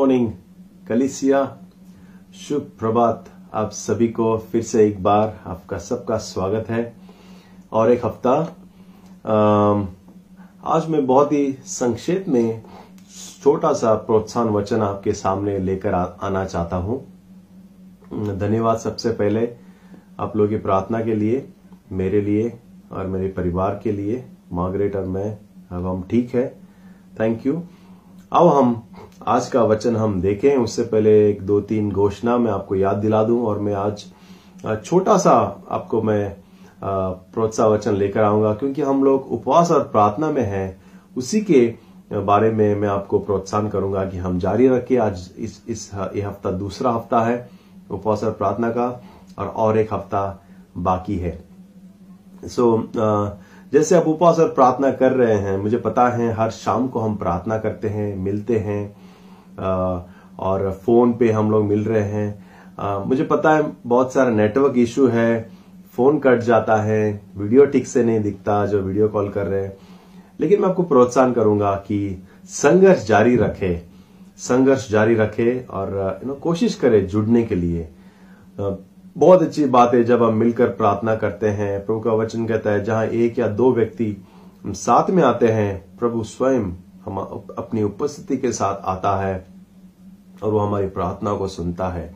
Morning कलिसिया। शुभ प्रभात आप सभी को फिर से एक बार आपका सबका स्वागत है। और एक हफ़्ता आज मैं बहुत ही संक्षेप में छोटा सा प्रोत्साहन वचन आपके सामने लेकर आना चाहता हूँ। धन्यवाद सबसे पहले आप लोगों की प्रार्थना के लिए, मेरे लिए और मेरे परिवार के लिए। मार्गरेट और मैं, अब हम ठीक है। थैंक यू अब हम आज का वचन हम देखें उससे पहले एक दो तीन घोषणा मैं आपको याद दिला दूँ और मैं आज छोटा सा आपको मैं प्रोत्साहन वचन लेकर आऊँगा क्योंकि हम लोग उपवास और प्रार्थना में हैं उसी के बारे में मैं आपको प्रोत्साहन करूँगा कि हम जारी रखें। आज इस इस ये हफ़्ता दूसरा हफ़्ता है उपवास और प्रार्थना का और और एक हफ़्ता बाकी है। सो so, जैसे आप उपवास और प्रार्थना कर रहे हैं मुझे पता है हर शाम को हम प्रार्थना करते हैं मिलते हैं और फ़ोन पे हम लोग मिल रहे हैं। मुझे पता है बहुत सारा नेटवर्क इशू है। फ़ोन कट जाता है वीडियो ठीक से नहीं दिखता जो वीडियो कॉल कर रहे हैं। लेकिन मैं आपको प्रोत्साहन करूँगा कि संघर्ष जारी रखे, संघर्ष जारी रखे और यू नो कोशिश करे जुड़ने के लिए। बहुत अच्छी बात है जब हम मिलकर प्रार्थना करते हैं, प्रभु का वचन कहता है, जहाँ एक या दो व्यक्ति साथ में आते हैं, प्रभु स्वयं हम अपनी उपस्थिति के साथ आता है और वो हमारी प्रार्थना को सुनता है।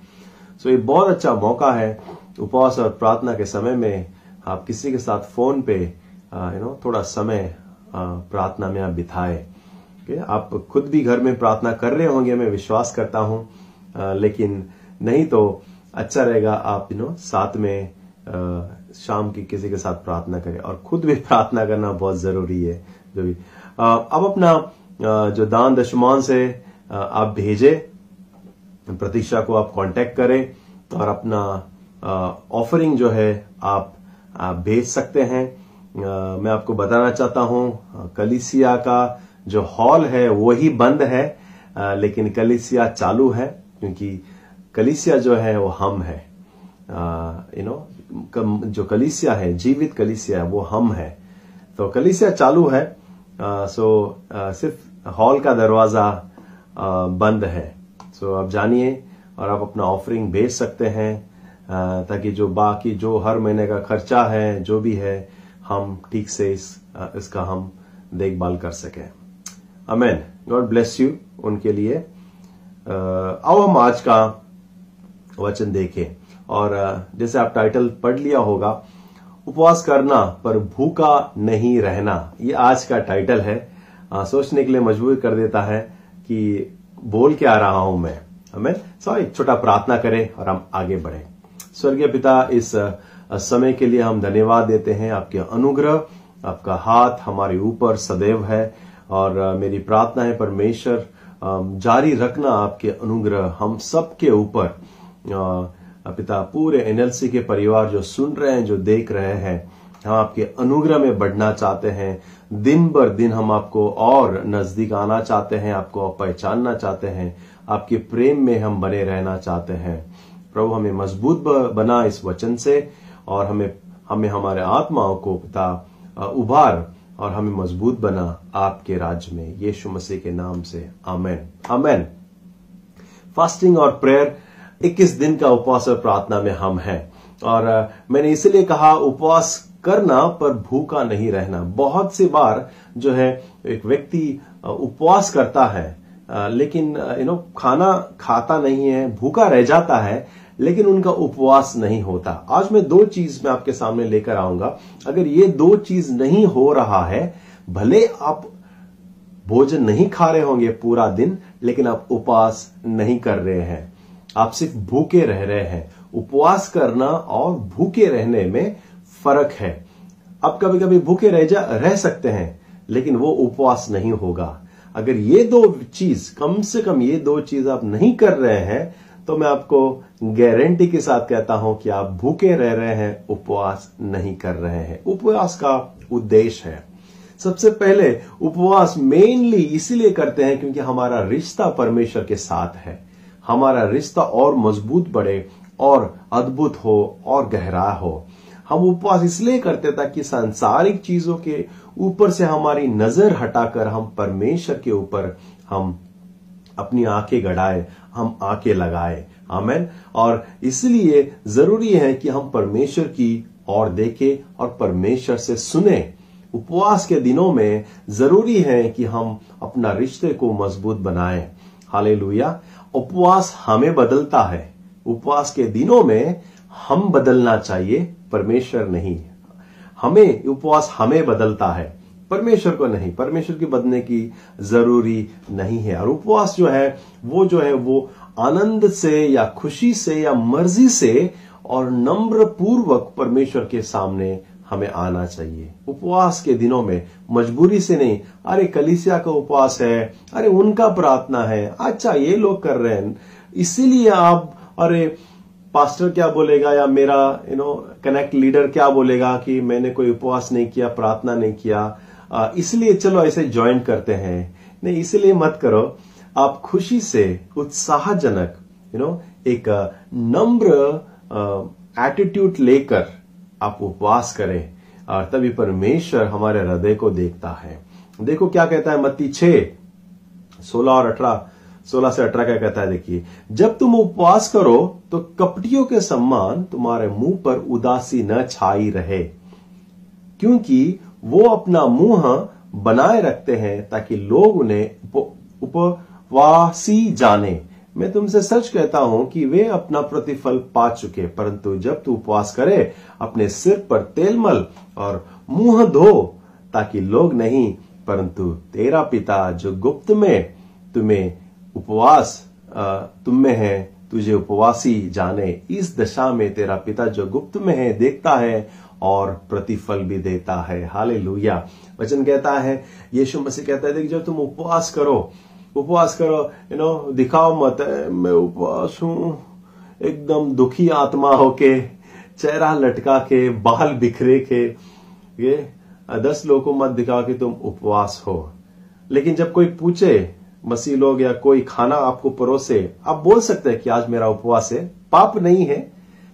सो ये बहुत अच्छा मौका है उपवास और प्रार्थना के समय में आप किसी के साथ फ़ोन पे यू नो थोड़ा समय प्रार्थना में आप बिताए। Okay? आप खुद भी घर में प्रार्थना कर रहे होंगे मैं विश्वास करता हूँ लेकिन नहीं तो अच्छा रहेगा आप यू नो साथ में अ, शाम की किसी के साथ प्रार्थना करें। और खुद भी प्रार्थना करना बहुत ज़रूरी है जो भी। अब अपना जो दान दशमान से आप भेजे प्रतीक्षा को आप कांटेक्ट करें और अपना ऑफरिंग जो है आप, भेज सकते हैं। मैं आपको बताना चाहता हूँ कलिसिया का जो हॉल है वो ही बंद है लेकिन कलिसिया चालू है क्योंकि कलिसिया जो है वो हम है। यू नो जो कलिसिया है जीवित कलिसिया है वो हम है। तो कलिसिया चालू है सो अ, सिर्फ़ हॉल का दरवाज़ा अ, बंद है। सो आप जानिए और आप अपना ऑफरिंग भेज सकते हैं ताकि जो बाकी जो हर महीने का खर्चा है जो भी है हम ठीक से इस इसका हम देखभाल कर सकें। अमेन गॉड ब्लेस यू उनके लिए। आओ हम आज का वचन देखें। और जैसे आप टाइटल पढ़ लिया होगा उपवास करना पर भूखा नहीं रहना ये आज का टाइटल है। अ, सोचने के लिए मजबूर कर देता है कि बोल के आ रहा हूँ मैं। हमें सो एक छोटा प्रार्थना करें और हम आगे बढ़े। स्वर्गीय पिता इस समय के लिए हम धन्यवाद देते हैं आपके अनुग्रह आपका हाथ हमारे ऊपर सदैव है और मेरी प्रार्थना है परमेश्वर जारी रखना आपके अनुग्रह हम सबके ऊपर। पिता पूरे एनएलसी के परिवार जो सुन रहे हैं, जो देख रहे हैं, हम आपके अनुग्रह में बढ़ना चाहते हैं। दिन बर दिन हम आपको और नज़दीक आना चाहते हैं, आपको पहचानना चाहते हैं। आपके प्रेम में हम बने रहना चाहते हैं। प्रभु, हमें मज़बूत बना इस वचन से और हमें हमें हमारे आत्माओं को पिता उभार और हमें मज़बूत बना आपके राज्य में। यीशु मसीह के नाम से, आमेन। आमेन। फास्टिंग और प्रेयर 21 दिन का उपवास और प्रार्थना में हम हैं। और मैंने इसलिए कहा, उपवास करना पर भूखा नहीं रहना। बहुत सी बार जो है, एक व्यक्ति उपवास करता है लेकिन यू नो, खाना खाता नहीं है, भूखा रह जाता है, लेकिन उनका उपवास नहीं होता। आज मैं दो चीज़ मैं आपके सामने लेकर आऊँगा। अगर ये दो चीज़ नहीं हो रहा है, भले आप भोजन नहीं खा रहे होंगे पूरा दिन, लेकिन आप उपवास नहीं कर रहे हैं। आप सिर्फ़ भूखे रह रहे हैं। उपवास करना और भूखे रहने में फ़र्क है। आप कभी कभी भूखे रह जा, रह सकते हैं, लेकिन वो उपवास नहीं होगा। अगर ये दो चीज़, कम से कम ये दो चीज़ आप नहीं कर रहे हैं तो मैं आपको गारंटी के साथ कहता हूँ कि आप भूखे रह रहे हैं, उपवास नहीं कर रहे हैं। उपवास का उद्देश्य है। सबसे पहले, उपवास मेनली इसीलिए करते हैं क्योंकि हमारा रिश्ता परमेश्वर के साथ है। हमारा रिश्ता और मज़बूत बढ़े और अद्भुत हो और गहरा हो। हम उपवास इसलिए करते ताकि सांसारिक चीज़ों के ऊपर से हमारी नज़र हटाकर हम परमेश्वर के ऊपर हम अपनी आँखें गड़ाए, हम आँखें लगाए। आमेन। और इसलिए ज़रूरी है कि हम परमेश्वर की और देखें और परमेश्वर से सुने। उपवास के दिनों में ज़रूरी है कि हम अपना रिश्ते को मज़बूत बनाएँ। हाले उपवास हमें बदलता है। उपवास के दिनों में हम बदलना चाहिए, परमेश्वर नहीं। हमें उपवास हमें बदलता है, परमेश्वर को नहीं। परमेश्वर की बदलने की ज़रूरी नहीं है। और उपवास जो है, वो जो है, वो आनंद से या खुशी से या मर्ज़ी से और नम्र पूर्वक परमेश्वर के सामने हमें आना चाहिए। उपवास के दिनों में मजबूरी से नहीं, अरे कलिसिया का उपवास है, अरे उनका प्रार्थना है अच्छा ये लोग कर रहे हैं। इसीलिए आप, अरे पास्टर क्या बोलेगा या मेरा यू नो कनेक्ट लीडर क्या बोलेगा कि मैंने कोई उपवास नहीं किया, प्रार्थना नहीं किया। इसलिए चलो ऐसे ज्वाइन करते हैं। नहीं, इसलिए मत करो। आप खुशी से, उत्साहजनक यू नो एक नम्र एटीट्यूड लेकर आप उपवास करें और तभी परमेश्वर हमारे हृदय को देखता है। देखो क्या कहता है मत्ती छ सोलह और अठारह सोलह से अठारह क्या कहता है देखिए जब तुम उपवास करो तो कपटियों के सम्मान तुम्हारे मुँह पर उदासी न छाई रहे क्योंकि वो अपना मुँह बनाए रखते हैं ताकि लोग उन्हें उप, उपवासी जाने। मैं तुमसे सच कहता हूँ कि वे अपना प्रतिफल पा चुके, परंतु जब तू उपवास करे, अपने सिर पर तेल मल और मुँह धो, ताकि लोग नहीं, परंतु तेरा पिता जो गुप्त में तुम्हें उपवास तुम में है, तुझे उपवासी जाने, इस दशा में तेरा पिता जो गुप्त में है, देखता है और प्रतिफल भी देता है। हाले वचन कहता है, यीशु मसीह कहता है, देख, जब तुम उपवास करो उपवास करो यू नो दिखाओ मत मैं उपवास हूँ। एकदम दुखी आत्मा होके चेहरा लटका के बाल बिखरे के ये दस लोगों को मत दिखाओ कि तुम उपवास हो। लेकिन जब कोई पूछे मसीह लोग या कोई खाना आपको परोसे आप बोल सकते हैं कि आज मेरा उपवास है। पाप नहीं है।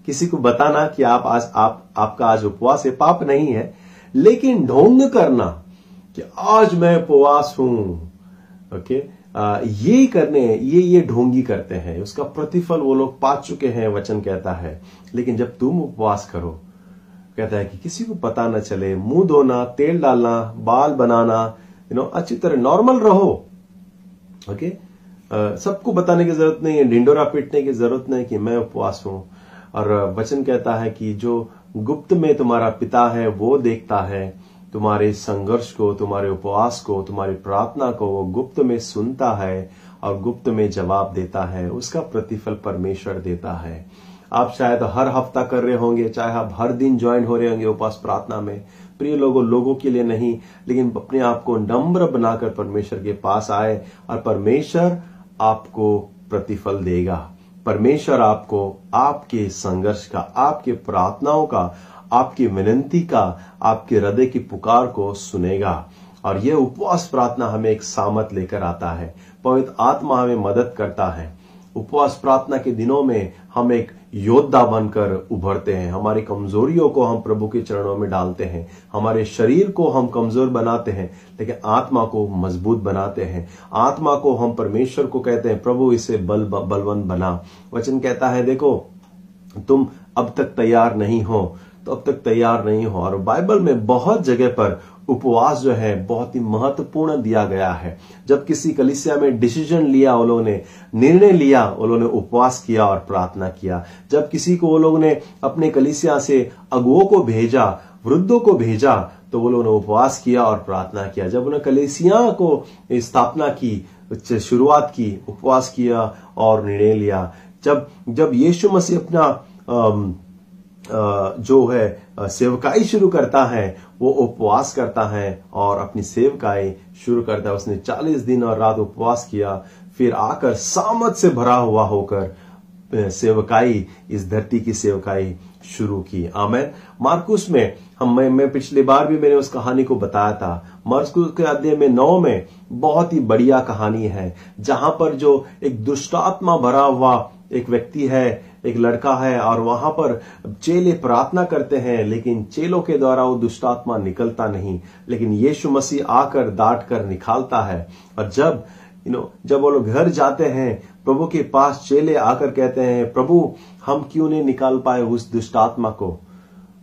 किसी को बताना कि आप आज आप आपका आज उपवास है पाप नहीं है। लेकिन ढोंग करना कि आज मैं उपवास हूँ। ओके? आ, ये करने ये ये ढोंगी करते हैं। उसका प्रतिफल वो लोग पा चुके हैं, वचन कहता है। लेकिन जब तुम उपवास करो, कहता है कि किसी को पता न चले, मुँह धोना, तेल डालना, बाल बनाना यू नो अच्छी तरह नॉर्मल रहो। ओके सबको बताने की ज़रूरत नहीं है, ढिंडोरा पीटने की ज़रूरत नहीं कि मैं उपवास हूँ। और वचन कहता है कि जो गुप्त में तुम्हारा पिता है, वो देखता है। तुम्हारे संघर्ष को, तुम्हारे उपवास को, तुम्हारी प्रार्थना को वो गुप्त में सुनता है और गुप्त में जवाब देता है, उसका प्रतिफल परमेश्वर देता है। आप शायद हर हफ़्ता कर रहे होंगे, चाहे आप हर दिन ज्वाइन हो रहे होंगे उपवास प्रार्थना में। प्रिय लोगों लोगों के लिए नहीं, लेकिन अपने आप को नम्र बनाकर परमेश्वर के पास आए और परमेश्वर आपको प्रतिफल देगा। परमेश्वर आपको, आपके संघर्ष का, आपके प्रार्थनाओं का आपकी विनंती का, आपके हृदय की पुकार को सुनेगा। और यह उपवास प्रार्थना हमें एक सामत लेकर आता है, पवित्र आत्मा हमें मदद करता है। उपवास प्रार्थना के दिनों में हम एक योद्धा बनकर उभरते हैं। हमारी कमजोरियों को हम प्रभु के चरणों में डालते हैं। हमारे शरीर को हम कमज़ोर बनाते हैं, लेकिन आत्मा को मज़बूत बनाते हैं। आत्मा को हम परमेश्वर को कहते हैं, प्रभु, इसे बल, बलवंत बना। वचन कहता है, देखो, तुम अब तक तैयार नहीं हो। अब तक तैयार नहीं हो। और बाइबल में बहुत जगह पर उपवास जो है, बहुत ही महत्वपूर्ण दिया गया है। जब किसी कलिसिया में डिसीज़न लिया वो लोगों ने निर्णय लिया वो लोगों ने उपवास किया और प्रार्थना किया। जब किसी को वो लोगों ने अपने कलिसिया से अगुओं को भेजा, वृद्धों को भेजा तो वो लोगों ने उपवास किया और प्रार्थना किया। जब उन्होंने कलेसिया को स्थापना की शुरुआत की, उपवास किया और निर्णय लिया, जब जब यीशु मसीह अपना जो है सेवकाई शुरू करता है वो उपवास करता है और अपनी सेवकाई शुरू करता है। उसने चालीस दिन और रात उपवास किया। फिर आकर सामत से भरा हुआ होकर सेवकाई इस धरती की सेवकाई शुरू की। आमेन। मार्कुस में हम मैं, मैं पिछली बार भी मैंने उस कहानी को बताया था। मार्कुस के अध्याय में नौ में बहुत ही बढ़िया कहानी है जहाँ पर जो एक दुष्टात्मा भरा हुआ एक व्यक्ति है एक लड़का है और वहाँ पर चेले प्रार्थना करते हैं, लेकिन चेलों के द्वारा वो दुष्टात्मा निकलता नहीं। लेकिन यीशु मसीह आकर डांट कर निकालता है। और जब यू नो जब वो लोग घर जाते हैं, प्रभु के पास चेले आकर कहते हैं, प्रभु, हम क्यों नहीं निकाल पाए उस दुष्टात्मा को?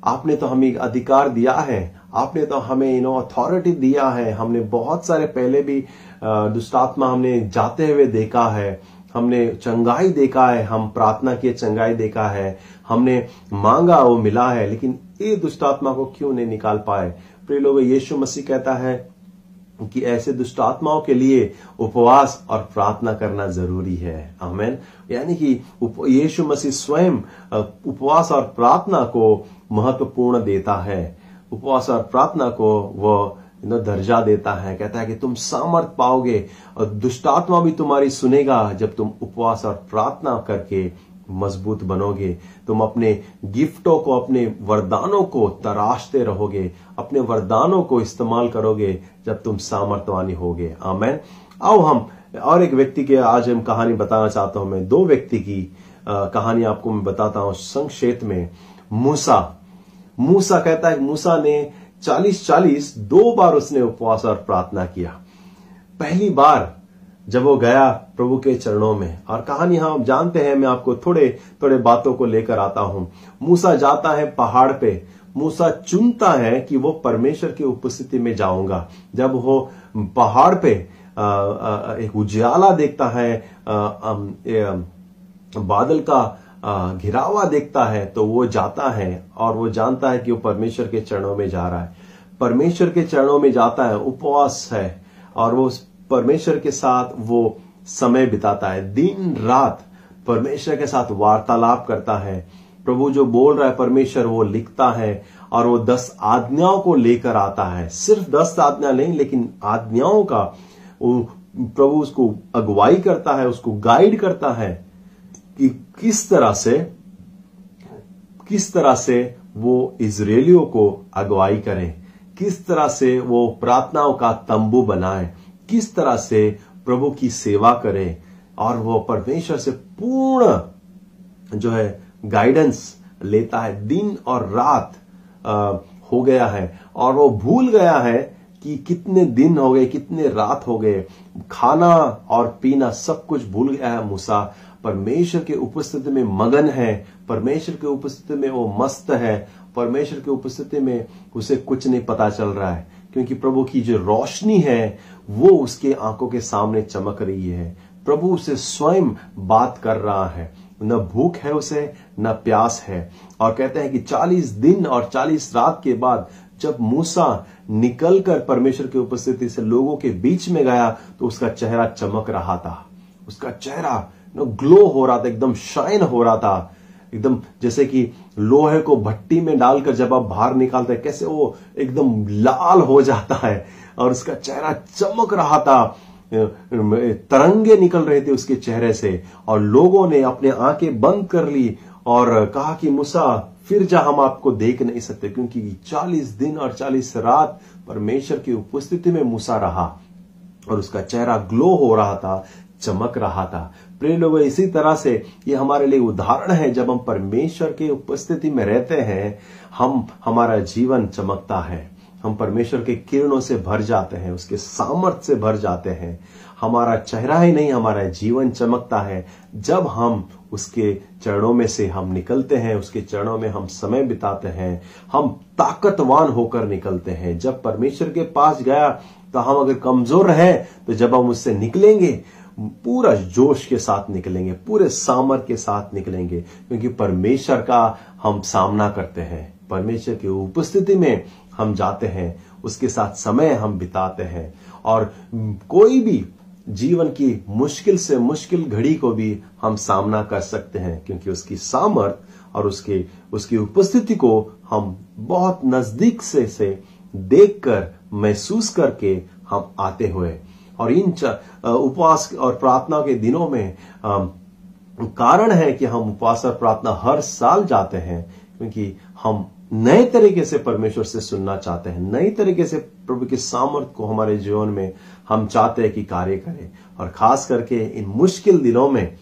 आपने तो हमें अधिकार दिया है। आपने तो हमें यू नो अथॉरिटी दिया है। हमने बहुत सारे पहले भी दुष्टात्मा हमने जाते हुए देखा है। हमने चंगाई देखा है, हम प्रार्थना किए, चंगाई देखा है, हमने मांगा वो मिला है, लेकिन ये दुष्टात्मा को क्यों नहीं निकाल पाए? प्रिय लोग, यीशु मसीह कहता है कि ऐसे दुष्ट आत्माओं के लिए उपवास और प्रार्थना करना ज़रूरी है। आमेन। यानी कि यीशु मसीह स्वयं उपवास और प्रार्थना को महत्वपूर्ण देता है। उपवास और प्रार्थना को वह दर्जा देता है। कहता है कि तुम सामर्थ पाओगे और दुष्टात्मा भी तुम्हारी सुनेगा जब तुम उपवास और प्रार्थना करके मज़बूत बनोगे। तुम अपने गिफ्टों को अपने वरदानों को तराशते रहोगे अपने वरदानों को इस्तेमाल करोगे जब तुम सामर्थ्यवानी होगे। आमेन। आओ हम और एक व्यक्ति के आज हम कहानी बताना चाहता हूँ मैं। दो व्यक्ति की आ, कहानी आपको मैं बताता हूँ संक्षेप में। मूसा। मूसा कहता है मूसा ने चालीस चालीस दो बार उसने उपवास और प्रार्थना किया। पहली बार जब वो गया प्रभु के चरणों में, और कहानी हम जानते हैं, मैं आपको थोड़े थोड़े बातों को लेकर आता हूँ। मूसा जाता है पहाड़ पे। मूसा चुनता है कि वो परमेश्वर की उपस्थिति में जाऊँगा। जब वो पहाड़ पे एक उजाला देखता है बादल का घिरावा देखता है तो वो जाता है और वो जानता है कि वो परमेश्वर के चरणों में जा रहा है। परमेश्वर के चरणों में जाता है, उपवास है और वो परमेश्वर के साथ वो समय बिताता है। दिन, रात परमेश्वर के साथ वार्तालाप करता है। प्रभु जो बोल रहा है, परमेश्वर वो लिखता है और वो दस आज्ञाओं को लेकर आता है। सिर्फ़ दस आज्ञा नहीं लेकिन आज्ञाओं का प्रभु उसको अगुवाई करता है, उसको गाइड करता है कि किस तरह से किस तरह से वो इसराइलियों को अगुवाई करें? किस तरह से वो प्रार्थनाओं का तंबू बनाए? किस तरह से प्रभु की सेवा करे? और वो परमेश्वर से पूर्ण जो है गाइडेंस लेता है। दिन और रात आ, हो गया है। और वो भूल गया है कि कितने दिन हो गए कितने रात हो गए। खाना और पीना सब कुछ भूल गया है मूसा। परमेश्वर के उपस्थिति में मगन है, परमेश्वर के उपस्थिति में वो मस्त है, परमेश्वर की उपस्थिति में उसे कुछ नहीं पता चल रहा है, क्योंकि प्रभु की जो रोशनी है, वो उसके आँखों के सामने चमक रही है। प्रभु उसे स्वयं बात कर रहा है। न भूख है उसे, न प्यास है। और कहते हैं कि 40 दिन और 40 रात के बाद जब मूसा निकलकर परमेश्वर की उपस्थिति से लोगों के बीच में गया तो उसका चेहरा चमक रहा था। उसका चेहरा ग्लो हो रहा था, एकदम शाइन हो रहा था। एकदम जैसे कि लोहे को भट्टी में डालकर जब आप बाहर निकालते हैं, कैसे वो एकदम लाल हो जाता है और उसका चेहरा चमक रहा था। तरंगे निकल रहे थे उसके चेहरे से और लोगों ने अपने आँखें बंद कर ली और कहा कि, मूसा, फिर जा हम आपको देख नहीं सकते, क्योंकि 40 दिन और 40 रात परमेश्वर की उपस्थिति में मूसा रहा और उसका चेहरा ग्लो हो रहा था चमक रहा था। प्रिय लोग, इसी तरह से ये हमारे लिए उदाहरण है। जब हम परमेश्वर की उपस्थिति में रहते हैं, हम, हमारा जीवन चमकता है। हम परमेश्वर के किरणों से भर जाते हैं, उसके सामर्थ्य से भर जाते हैं। हमारा चेहरा ही नहीं, हमारा जीवन चमकता है। जब हम उसके चरणों में से हम निकलते हैं, उसके चरणों में हम समय बिताते हैं, हम ताकतवान होकर निकलते हैं। जब परमेश्वर के पास गया तो हम अगर कमज़ोर रहे तो जब हम उससे निकलेंगे पूरा जोश के साथ निकलेंगे, पूरे सामर के साथ निकलेंगे, क्योंकि परमेश्वर का हम सामना करते हैं। परमेश्वर की उपस्थिति में हम जाते हैं, उसके साथ समय हम बिताते हैं। और कोई भी जीवन की मुश्किल से मुश्किल घड़ी को भी हम सामना कर सकते हैं, क्योंकि उसकी सामर्थ और उसके, उसकी उपस्थिति को हम बहुत नज़दीक से से देखकर, महसूस करके हम आते हुए और इन उपवास और प्रार्थना के दिनों में कारण है कि हम उपवास और प्रार्थना हर साल जाते हैं, क्योंकि हम नए तरीके से परमेश्वर से सुनना चाहते हैं। नई तरीके से प्रभु के सामर्थ्य को हमारे जीवन में हम चाहते हैं कि कार्य करें। और खास करके इन मुश्किल दिनों में,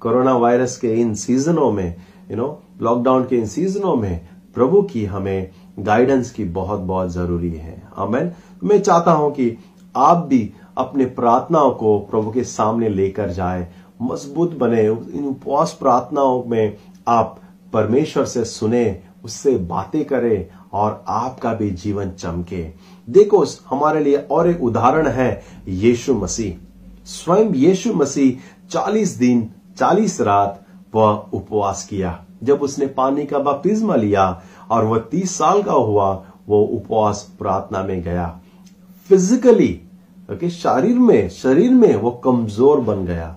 कोरोना वायरस के इन सीजनों में यू नो लॉकडाउन के इन सीजनों में प्रभु की हमें गाइडेंस की बहुत बहुत ज़रूरी है। मैं मैं चाहता हूँ कि आप भी अपने प्रार्थनाओं को प्रभु के सामने लेकर जाए। मज़बूत बने, इन उपवास प्रार्थनाओं में आप परमेश्वर से सुने, उससे बातें करें और आपका भी जीवन चमके। देखो, हमारे लिए और एक उदाहरण है यीशु मसीह। स्वयं यीशु मसीह चालीस दिन, चालीस रात वह उपवास किया। जब उसने पानी का बपतिस्मा लिया और वह तीस साल का हुआ, वो उपवास प्रार्थना में गया। फिजिकली ओके शरीर में शरीर में वो कमज़ोर बन गया।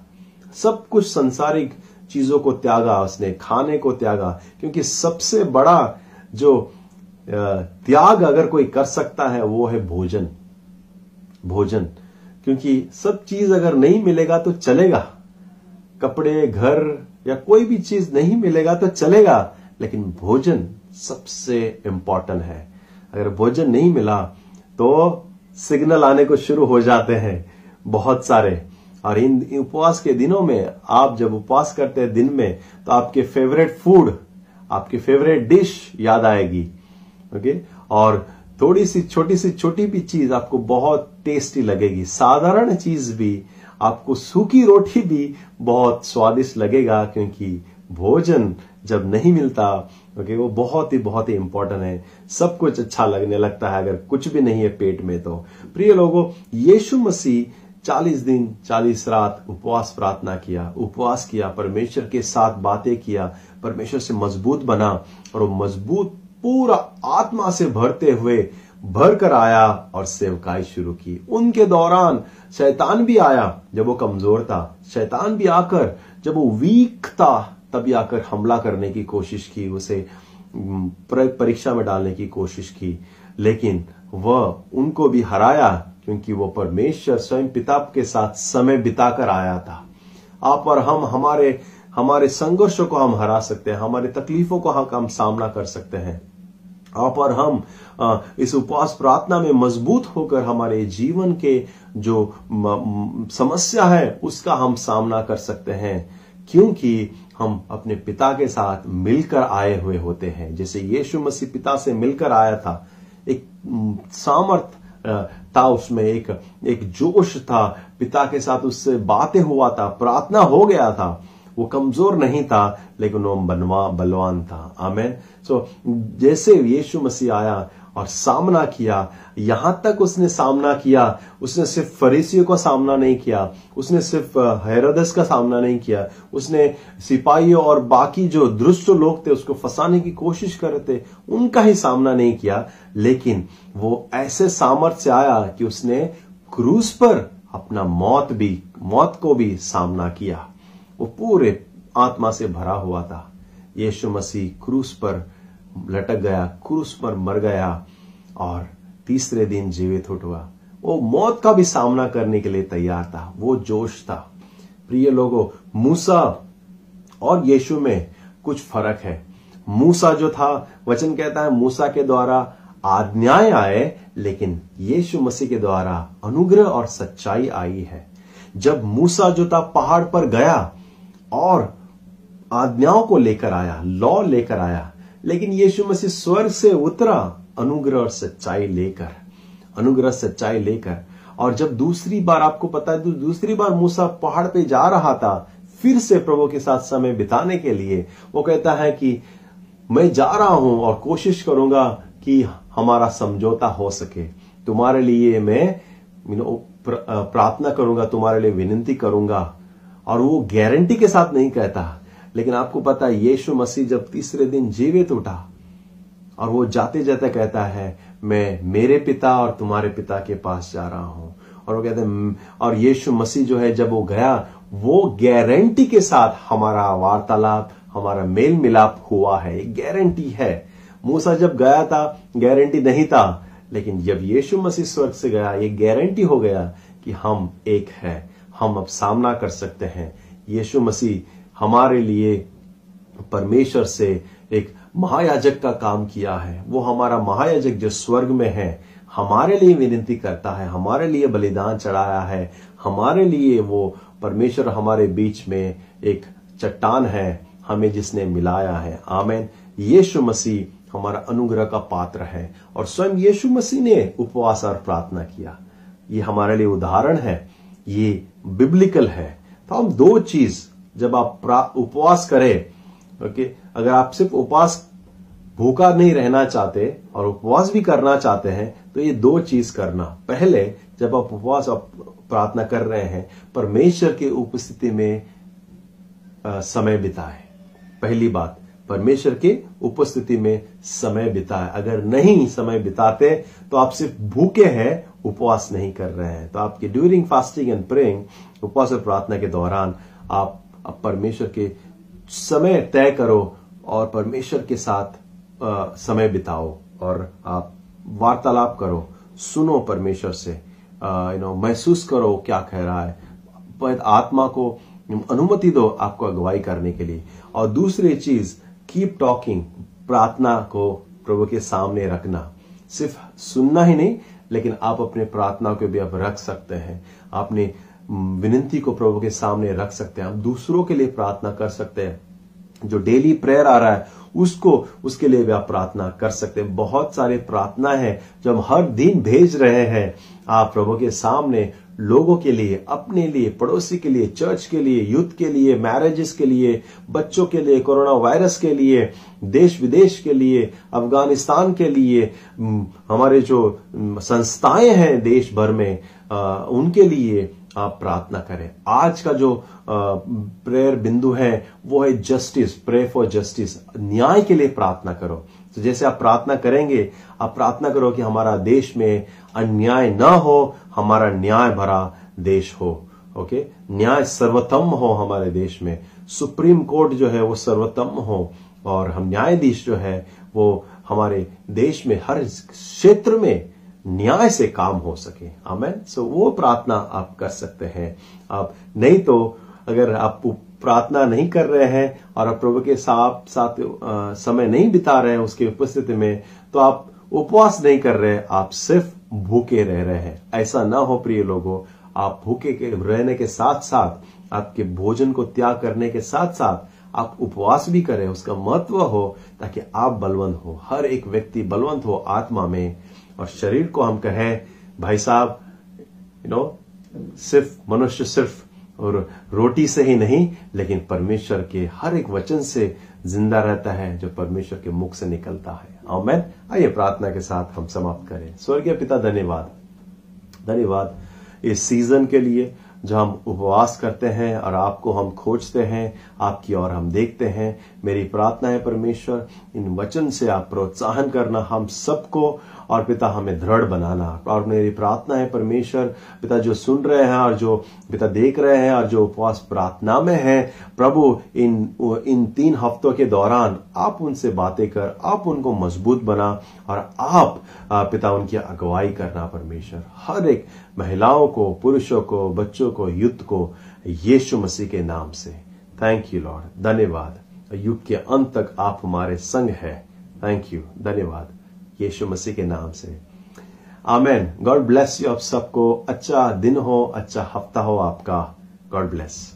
सब कुछ संसारिक चीज़ों को त्यागा उसने, खाने को त्यागा, क्योंकि सबसे बड़ा जो त्याग अगर कोई कर सकता है, वो है भोजन। भोजन। क्योंकि सब चीज़ अगर नहीं मिलेगा तो चलेगा। कपड़े, घर या कोई भी चीज़ नहीं मिलेगा तो चलेगा, लेकिन भोजन सबसे इंपॉर्टेंट है। अगर भोजन नहीं मिला तो सिग्नल आने को शुरू हो जाते हैं, बहुत सारे। और इन उपवास के दिनों में, आप जब उपवास करते हैं दिन में तो आपके फेवरेट फ़ूड आपकी फेवरेट डिश याद आएगी। ओके और थोड़ी सी छोटी सी छोटी भी चीज़ आपको बहुत टेस्टी लगेगी। साधारण चीज़ भी, आपको सूखी रोटी भी बहुत स्वादिष्ट लगेगा, क्योंकि भोजन जब नहीं मिलता ओके वो बहुत ही बहुत ही इंपॉर्टेंट है। सब कुछ अच्छा लगने लगता है, अगर कुछ भी नहीं है पेट में तो। प्रिय लोगों, यीशु मसीह चालीस दिन, चालीस रात उपवास प्रार्थना किया। उपवास किया, परमेश्वर के साथ बातें किया। परमेश्वर से मज़बूत बना और वो मज़बूत पूरा आत्मा से भरते हुए भर कर आया और सेवकाई शुरू की। उनके दौरान शैतान भी आया जब वो कमज़ोर था। शैतान भी आकर जब वो वीक था तभी आकर हमला करने की कोशिश की, उसे परीक्षा में डालने की कोशिश की। लेकिन वह उनको भी हराया, क्योंकि वो परमेश्वर स्वयं पिता के साथ समय बिताकर आया था। आप और हम, हमारे हमारे संघर्षों को हम हरा सकते हैं, हमारे तकलीफों को हम सामना कर सकते हैं। आप और हम इस उपवास प्रार्थना में मज़बूत होकर हमारे जीवन के जो समस्या है, उसका हम सामना कर सकते हैं। क्योंकि हम अपने पिता के साथ मिलकर आए हुए होते हैं। जैसे यीशु मसीह पिता से मिलकर आया था एक सामर्थ था उसमें एक एक जोश था। पिता के साथ उससे बातें हुआ था प्रार्थना हो गया था। वो कमज़ोर नहीं था लेकिन वो बनवा बलवान था। आमेन। सो so, जैसे यीशु मसीह आया और सामना किया। यहाँ तक उसने सामना किया। उसने सिर्फ़ फरीसियों का सामना नहीं किया। उसने सिर्फ़ हैरदस का सामना नहीं किया। उसने सिपाहियों और बाकी जो दृष्ट लोग थे, उसको फंसाने की कोशिश कर रहे थे, उनका ही सामना नहीं किया। लेकिन वो ऐसे सामर्थ्य आया कि उसने क्रूस पर अपना मौत भी, मौत को भी सामना किया। वो पूरे आत्मा से भरा हुआ था। यीशु मसीह क्रूस पर लटक गया, क्रूस पर मर गया और तीसरे दिन जीवित उठ हुआ। वो मौत का भी सामना करने के लिए तैयार था। वो जोश था। प्रिय लोगों, मूसा और यीशु में कुछ फ़र्क है। मूसा जो था, वचन कहता है, मूसा के द्वारा आज्ञाएँ आए, लेकिन यीशु मसीह के द्वारा अनुग्रह और सच्चाई आई है। जब मूसा जो था, पहाड़ पर गया और आज्ञाओं को लेकर आया, लॉ लेकर आया लेकिन यीशु मसीह स्वर्ग से उतरा, अनुग्रह और सच्चाई लेकर, अनुग्रह, सच्चाई लेकर। और जब दूसरी बार, आपको पता है, दूसरी बार मूसा पहाड़ पे जा रहा था, फिर से प्रभु के साथ समय बिताने के लिए, वो कहता है कि मैं जा रहा हूँ और कोशिश करूँगा कि हमारा समझौता हो सके। तुम्हारे लिए मैं प्रार्थना करूँगा, तुम्हारे लिए विनती करूँगा। और वो गारंटी के साथ नहीं कहता। लेकिन आपको पता है, यीशु मसीह जब तीसरे दिन जीवित उठा और वो जाते जाते कहता है, मैं मेरे पिता और तुम्हारे पिता के पास जा रहा हूँ। और वो कहते हैं और यीशु मसीह जो है, जब वो गया, वो गारंटी के साथ हमारा वार्तालाप, हमारा मेल मिलाप हुआ है। गारंटी है। मूसा जब गया था, गारंटी नहीं था, लेकिन जब यीशु मसीह स्वर्ग से गया, ये गारंटी हो गया कि हम एक है। हम अब सामना कर सकते हैं। यीशु मसीह हमारे लिए परमेश्वर से एक महायाजक का काम किया है। वो हमारा महायाजक जो स्वर्ग में है, हमारे लिए विनती करता है, हमारे लिए बलिदान चढ़ाया है, हमारे लिए वो परमेश्वर हमारे बीच में एक चट्टान है, हमें जिसने मिलाया है। आमेन। यीशु मसीह हमारा अनुग्रह का पात्र है और स्वयं यीशु मसीह ने उपवास और प्रार्थना किया। ये हमारे लिए उदाहरण है, ये बिब्लिकल है। तो हम दो चीज़ जब आप उपवास करें ओके अगर आप सिर्फ़ उपवास भूखा नहीं रहना चाहते और उपवास भी करना चाहते हैं तो ये दो चीज़ करना। पहले जब आप उपवास प्रार्थना कर रहे हैं परमेश्वर की उपस्थिति में आ, समय बिताए। पहली बात परमेश्वर के उपस्थिति में समय बिताए। अगर नहीं समय बिताते तो आप सिर्फ़ भूखे हैं उपवास नहीं कर रहे हैं। तो आपके ड्यूरिंग फास्टिंग एंड प्रेइंग उपवास और प्रार्थना के दौरान आप, आप परमेश्वर के समय तय करो और परमेश्वर के साथ आ, समय बिताओ और आप वार्तालाप करो सुनो परमेश्वर से। यू नो महसूस करो क्या कह रहा है। आत्मा को अनुमति दो आपको अगुवाई करने के लिए। और दूसरी चीज़ कीप टॉकिंग प्रार्थना को प्रभु के सामने रखना। सिर्फ़ सुनना ही नहीं लेकिन आप अपने प्रार्थना को भी आप रख सकते हैं। अपने विनंती को प्रभु के सामने रख सकते हैं। आप दूसरों के लिए प्रार्थना कर सकते हैं। जो डेली प्रेयर आ रहा है, उसको, उसके लिए भी आप प्रार्थना कर सकते हैं। बहुत सारे प्रार्थना है, जो हम हर दिन भेज रहे हैं। आप प्रभु के सामने लोगों के लिए, अपने लिए, पड़ोसी के लिए, चर्च के लिए यूथ के लिए मैरिजेस के लिए, बच्चों के लिए, कोरोना वायरस के लिए, देश विदेश के लिए, अफ़गानिस्तान के लिए, हमारे जो संस्थाएँ हैं देश भर में उनके लिए आप प्रार्थना करें। आज का जो प्रेयर बिंदु है, वो है जस्टिस प्रे फॉर जस्टिस न्याय के लिए प्रार्थना करो। तो जैसे आप प्रार्थना करेंगे, आप प्रार्थना करो कि हमारा देश में अन्याय ना हो, हमारा न्याय भरा देश हो। ओके? न्याय सर्वोत्तम हो हमारे देश में। सुप्रीम कोर्ट जो है, वो सर्वोत्तम हो। और हम न्यायाधीश जो है, वो हमारे देश में हर क्षेत्र में न्याय से काम हो सके। आमेन सो वो प्रार्थना आप कर सकते हैं। आप, नहीं तो अगर आप प्रार्थना नहीं कर रहे हैं और आप प्रभु के साथ साथ समय नहीं बिता रहे हैं, उसकी उपस्थिति में तो आप उपवास नहीं कर रहे आप सिर्फ़ भूखे रह रहे हैं। ऐसा ना हो प्रिय लोगों, आप भूखे के, रहने के साथ साथ, आपके भोजन को त्याग करने के साथ साथ, आप उपवास भी करें। उसका महत्व हो ताकि आप बलवंत हो। हर एक व्यक्ति बलवंत हो आत्मा में। और शरीर को हम कहें, भाई साहब यू नो सिर्फ़ मनुष्य सिर्फ़ और रोटी से ही नहीं, लेकिन परमेश्वर के हर एक वचन से ज़िंदा रहता है, जो परमेश्वर के मुख से निकलता है। मैं आइए प्रार्थना के साथ हम समाप्त करें। स्वर्गीय पिता, धन्यवाद। धन्यवाद इस सीज़न के लिए, जो हम उपवास करते हैं और आपको हम खोजते हैं, आपकी ओर हम देखते हैं। मेरी प्रार्थना है परमेश्वर, इन वचन से आप प्रोत्साहन करना हम सबको और पिता हमें दृढ़ बनाना। और मेरी प्रार्थना है परमेश्वर, पिता जो सुन रहे हैं और जो पिता देख रहे हैं और जो उपवास प्रार्थना में है, प्रभु, इन इन तीन हफ्तों के दौरान आप उनसे बातें कर, आप उनको मज़बूत बना और आप पिता, उनकी अगुवाई करना परमेश्वर। हर एक महिलाओं को, पुरुषों को, बच्चों को, युद्ध को यीशु मसीह के नाम से। थैंक यू लॉर्ड धन्यवाद। युग के अंत तक आप हमारे संग है। थैंक यू धन्यवाद। यीशु मसीह के नाम से। आमेन। गॉड ब्लेस यू आप सबको। अच्छा दिन हो अच्छा हफ़्ता हो आपका। God bless.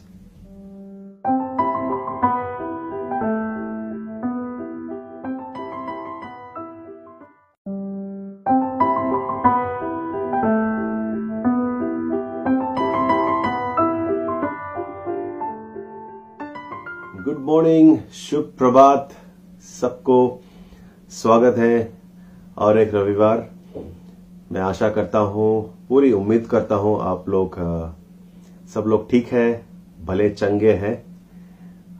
गुड मॉर्निंग, शुभ प्रभात। सबको स्वागत है। और एक रविवार मैं आशा करता हूँ पूरी उम्मीद करता हूँ आप लोग सब लोग ठीक है भले चंगे हैं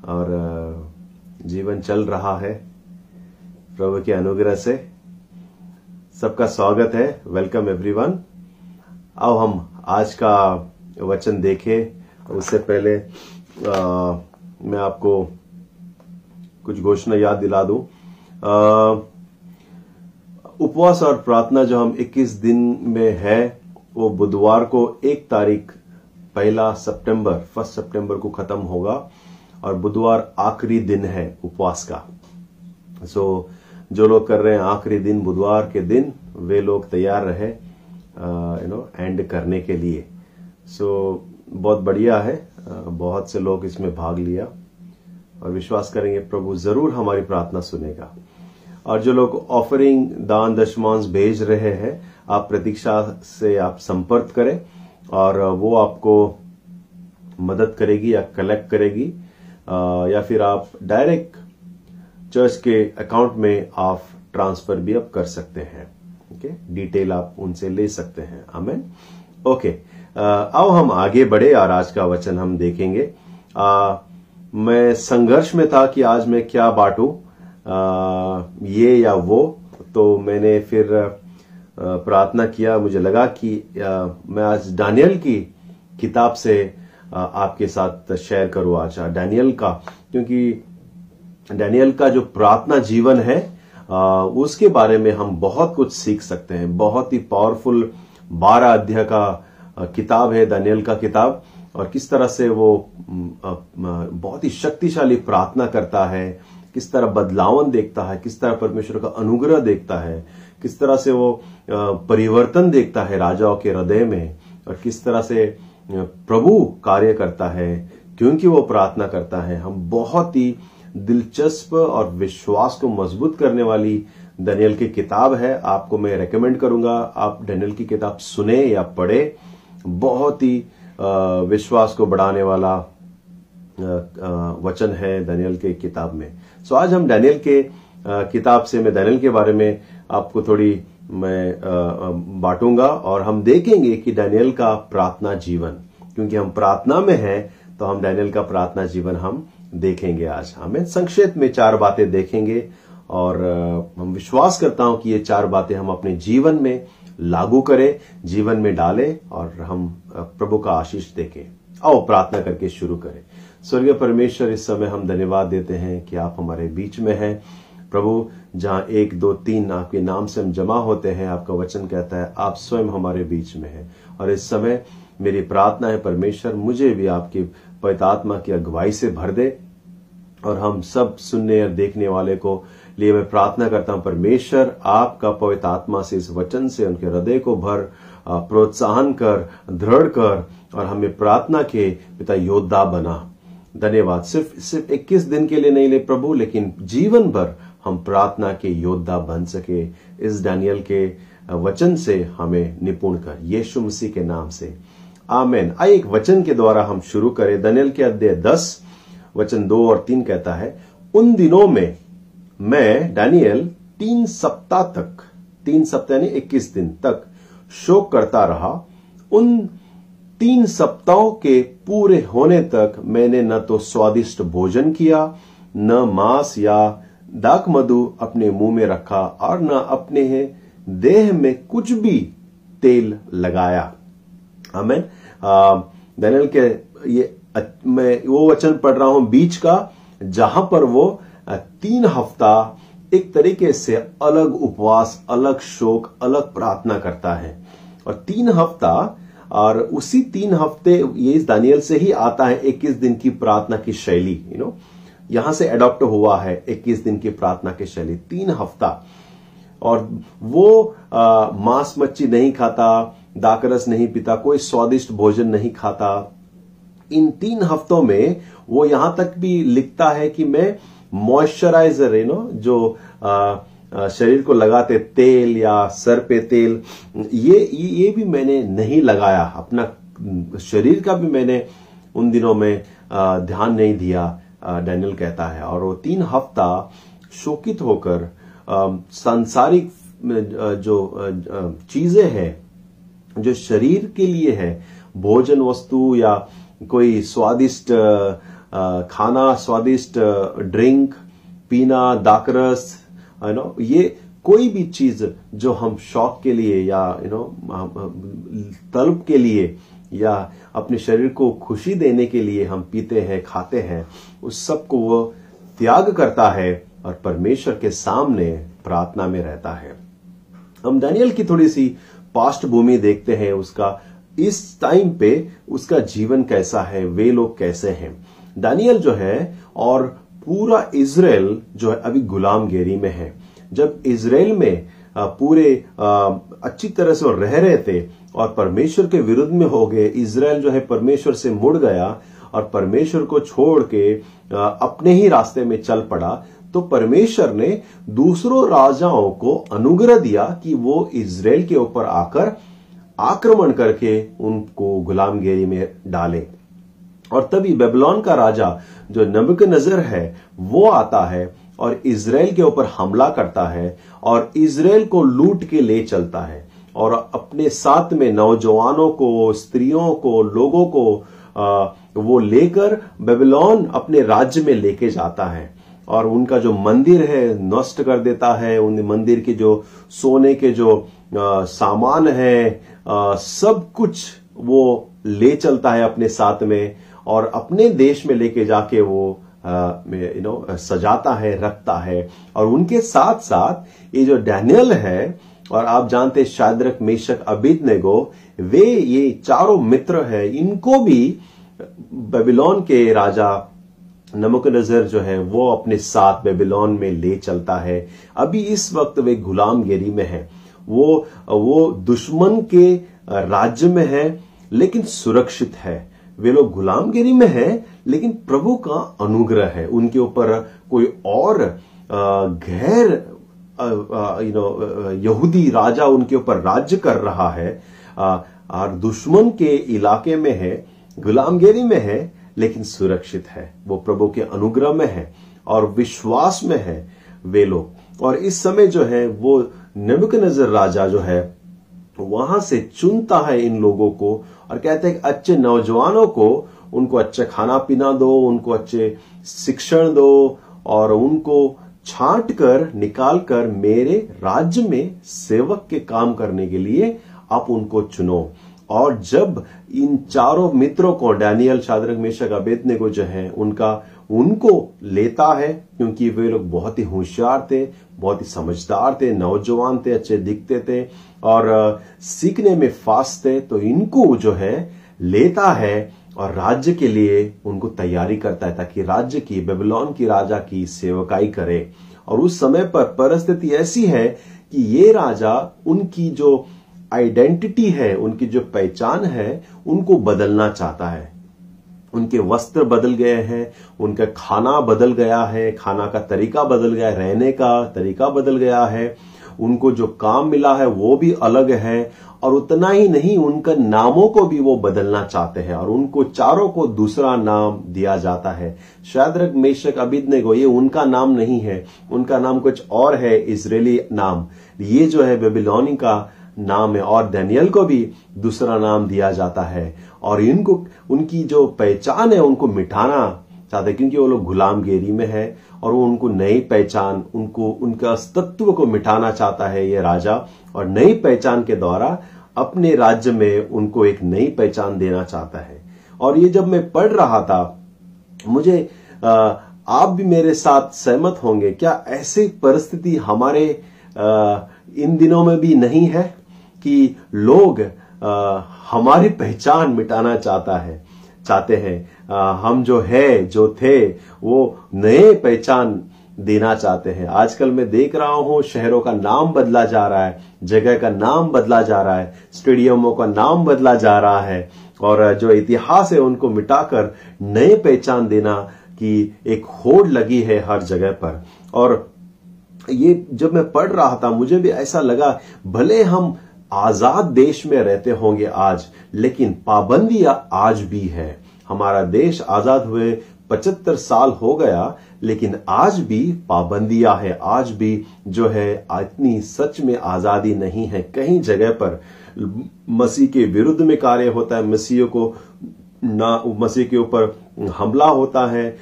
और जीवन चल रहा है प्रभु के अनुग्रह से। सबका स्वागत है वेलकम एवरीवन अब हम आज का वचन देखें उससे पहले आ, मैं आपको कुछ घोषणा याद दिला दूँ। उपवास और प्रार्थना जो हम 21 दिन में है वो बुधवार को एक तारीख पहला सितंबर फ़र्स्ट सितंबर को खत्म होगा और बुधवार आखिरी दिन है उपवास का। सो जो लोग कर रहे हैं आखिरी दिन बुधवार के दिन वे लोग तैयार रहे यू नो एंड करने के लिए। सो so, बहुत बढ़िया है uh, बहुत से लोग इसमें भाग लिया और विश्वास करेंगे प्रभु ज़रूर हमारी प्रार्थना सुनेगा। और जो लोग ऑफरिंग दान दशमांश भेज रहे हैं आप प्रतीक्षा से आप संपर्क करें और वो आपको मदद करेगी या कलेक्ट करेगी। या फिर आप डायरेक्ट चर्च के अकाउंट में आप ट्रांसफ़र भी आप कर सकते हैं। ओके डिटेल आप उनसे ले सकते हैं। आमेन ओके आओ हम आगे बढ़े और आज का वचन हम देखेंगे। आ, मैं संघर्ष में था कि आज मैं क्या बांटू? ये या वो तो मैंने फिर प्रार्थना किया, मुझे लगा कि मैं आज डैनियल की किताब से आपके साथ शेयर करूँ आज डैनियल का। क्योंकि डैनियल का जो प्रार्थना जीवन है उसके बारे में हम बहुत कुछ सीख सकते हैं। बहुत ही पावरफुल बारह अध्याय का किताब है दानियल का किताब। और किस तरह से वो बहुत ही शक्तिशाली प्रार्थना करता है किस तरह बदलावन देखता है, किस तरह परमेश्वर का अनुग्रह देखता है, किस तरह से वो परिवर्तन देखता है राजाओं के हृदय में, और किस तरह से प्रभु कार्य करता है, क्योंकि वो प्रार्थना करता है। हम बहुत ही दिलचस्प और विश्वास को मज़बूत करने वाली डैनियल की किताब है। आपको मैं रेकमेंड करूँगा। आप डैनियल की किताब सुने या पढ़े, बहुत ही विश्वास को बढ़ाने वाला वचन है डैनियल के किताब में। सो आज हम डैनियल के किताब से, मैं डैनियल के बारे में आपको थोड़ी, मैं बांटूँगा और हम देखेंगे कि डैनियल का प्रार्थना जीवन। क्योंकि हम प्रार्थना में हैं तो हम डैनियल का प्रार्थना जीवन हम देखेंगे आज। हमें संक्षेप में चार बातें देखेंगे और हम विश्वास करता हूँ कि ये चार बातें हम अपने जीवन में लागू करें, जीवन में डालें और हम प्रभु का आशीष देखें। आओ प्रार्थना करके शुरू करें। स्वर्गीय परमेश्वर, इस समय हम धन्यवाद देते हैं कि आप हमारे बीच में हैं। प्रभु, जहाँ एक, दो, तीन आपके नाम से हम जमा होते हैं, आपका वचन कहता है, आप स्वयं हमारे बीच में हैं। और इस समय मेरी प्रार्थना है, परमेश्वर, मुझे भी आपकी पवित्र आत्मा की अगुवाई से भर दे। और हम सब सुनने और देखने वाले को लिए मैं प्रार्थना करता हूँ, परमेश्वर, आपका पवित्र आत्मा से इस वचन से उनके हृदय को भर प्रोत्साहन कर, दृढ़ कर, और हमें प्रार्थना के पिता योद्धा बना। धन्यवाद। सिर्फ़ सिर्फ़ 21 दिन के लिए नहीं ले प्रभु, लेकिन जीवन भर हम प्रार्थना के योद्धा बन सके। इस डैनियल के वचन से हमें निपुण कर, यीशु मसीह के नाम से। आमेन। आइए एक वचन के द्वारा हम शुरू करें। दनियल के अध्याय दस, वचन दो और तीन कहता है, उन दिनों में मैं डैनियल तीन सप्ताह तक, तीन सप्ताह यानी इक्कीस दिन तक शोक करता रहा। उन तीन सप्ताह के पूरे होने तक मैंने न तो स्वादिष्ट भोजन किया, न मांस या दाक मधु अपने मुँह में रखा और न अपने देह में कुछ भी तेल लगाया। हमें दनियल के ये मैं वो वचन पढ़ रहा हूँ बीच का, जहाँ पर वो तीन हफ़्ता एक तरीके से अलग उपवास, अलग शोक, अलग प्रार्थना करता है। और तीन हफ़्ता और उसी तीन हफ़्ते ये इस दानियल से ही आता है 21 दिन की प्रार्थना की शैली यू नो यहाँ से अडॉप्ट हुआ है 21 दिन की प्रार्थना की शैली तीन हफ़्ता। और वो मांस मच्छी नहीं खाता दाकरस नहीं पीता कोई स्वादिष्ट भोजन नहीं खाता। इन तीन हफ्तों में वो यहाँ तक भी लिखता है कि मैं मॉइस्चराइजर यू नो जो आ, शरीर को लगाते तेल या सर पे तेल, ये ये भी मैंने नहीं लगाया। अपना शरीर का भी मैंने उन दिनों में ध्यान नहीं दिया डैनियल कहता है। और वो तीन हफ़्ता शोकित होकर सांसारिक जो चीज़ें हैं, जो शरीर के लिए है, भोजन वस्तु या कोई स्वादिष्ट खाना, स्वादिष्ट ड्रिंक, पीना, दाकरस यू नो ये कोई भी चीज़ जो हम शौक के लिए या यू नो तलब के लिए या अपने शरीर को खुशी देने के लिए हम पीते हैं, खाते हैं, उस सबको वो त्याग करता है और परमेश्वर के सामने प्रार्थना में रहता है। हम दानियल की थोड़ी सी पास्ट भूमि देखते हैं, उसका, इस टाइम पे उसका जीवन कैसा है, वे लोग कैसे हैं। दानियल जो है और पूरा इसराइल जो है अभी गुलामगिरी में है। जब इसराइल में पूरे अच्छी तरह से रह रहे थे और परमेश्वर के विरुद्ध में हो गए इसराइल जो है परमेश्वर से मुड़ गया और परमेश्वर को छोड़ के अपने ही रास्ते में चल पड़ा तो परमेश्वर ने दूसरों राजाओं को अनुग्रह दिया कि वो इसराइल के ऊपर आकर आक्रमण करके उनको गुलामगिरी में डाले। और तभी बेबलॉन का राजा जो नबक नज़र है वो आता है और इसराइल के ऊपर हमला करता है और इसराइल को लूट के ले चलता है और अपने साथ में नौजवानों को स्त्रियों को लोगों को आ, वो लेकर बेबीलोन अपने राज्य में लेके जाता है और उनका जो मंदिर है नष्ट कर देता है। उन मंदिर के जो सोने के जो आ, सामान है आ, सब कुछ वो ले चलता है अपने साथ में। और अपने देश में लेके जाके वो यू नो सजाता है, रखता है। और उनके साथ साथ ये जो डैनियल है, और आप जानते शायदरक मेशक, अबिद नेगो, वे ये चारों मित्र है। इनको भी बेबीलोन के राजा नमक नज़र जो है, वो अपने साथ बेबीलोन में ले चलता है। अभी इस वक्त वे गुलामगिरी में है। वो वो दुश्मन के राज्य में है, लेकिन सुरक्षित है। वे लोग गुलामगिरी में है, लेकिन प्रभु का अनुग्रह है। उनके ऊपर कोई और गैर यू नो यहूदी राजा उनके ऊपर राज्य कर रहा है। और दुश्मन के इलाके में है, गुलामगिरी में है, लेकिन सुरक्षित है। वो प्रभु के अनुग्रह में है और विश्वास में है वे लोग। और इस समय जो है, वो नज़र राजा जो है, वहाँ से चुनता है इन लोगों को और कहते हैं अच्छे नौजवानों को उनको अच्छा खाना पीना दो, उनको अच्छे शिक्षण दो और उनको छांट कर निकाल कर मेरे राज्य में सेवक के काम करने के लिए आप उनको चुनो। और जब इन चारों मित्रों को, डैनियल शादरक मेशक अबेदने को जो है, उनका उनको लेता है, क्योंकि वे लोग बहुत ही होशियार थे, बहुत ही समझदार थे, नौजवान थे, अच्छे दिखते थे, और सीखने में फास्ट थे तो इनको जो है, लेता है और राज्य के लिए उनको तैयारी करता है, ताकि राज्य की, बेबीलोन की राजा की सेवकाई करे। और उस समय पर परिस्थिति ऐसी है कि ये राजा उनकी जो आइडेंटिटी है, उनकी जो पहचान है, उनको बदलना चाहता है। उनके वस्त्र बदल गए हैं, उनका खाना बदल गया है, खाना का तरीका बदल गया है, रहने का तरीका बदल गया है, उनको जो काम मिला है वो भी अलग है, और उतना ही नहीं, उनका नामों को भी वो बदलना चाहते हैं, और उनको चारों को दूसरा नाम दिया जाता है। शायद मेशक अबिदने को ये उनका नाम नहीं है, उनका नाम कुछ और है, इसराइली नाम। ये जो है बेबीलोनी का नाम है, और डैनियल को भी दूसरा नाम दिया जाता है। और इनको उनकी जो पहचान है उनको मिटाना चाहते हैं क्योंकि वो लोग गुलामगिरी में है और वो उनको नई पहचान उनको उनका अस्तित्व को मिटाना चाहता है ये राजा और नई पहचान के द्वारा अपने राज्य में उनको एक नई पहचान देना चाहता है। और ये जब मैं पढ़ रहा था मुझे आ, आप भी मेरे साथ सहमत होंगे क्या ऐसी परिस्थिति हमारे आ, इन दिनों में भी नहीं है कि लोग आ, हमारी पहचान मिटाना चाहता है चाहते हैं। हम जो है जो थे वो नए पहचान देना चाहते हैं। आजकल मैं देख रहा हूँ शहरों का नाम बदला जा रहा है जगह का नाम बदला जा रहा है स्टेडियमों का नाम बदला जा रहा है और जो इतिहास है उनको मिटाकर नए पहचान देना की एक होड़ लगी है हर जगह पर। और ये जब मैं पढ़ रहा था मुझे भी ऐसा लगा भले हम आज़ाद देश में रहते होंगे आज, लेकिन पाबंदियाँ आज भी है। हमारा देश आज़ाद हुए पचहत्तर साल हो गया, लेकिन आज भी पाबंदियाँ है, आज भी जो है इतनी सच में आज़ादी नहीं है। कहीं जगह पर मसीह के विरुद्ध में कार्य होता है, मसीह को ना, मसीह के ऊपर हमला होता है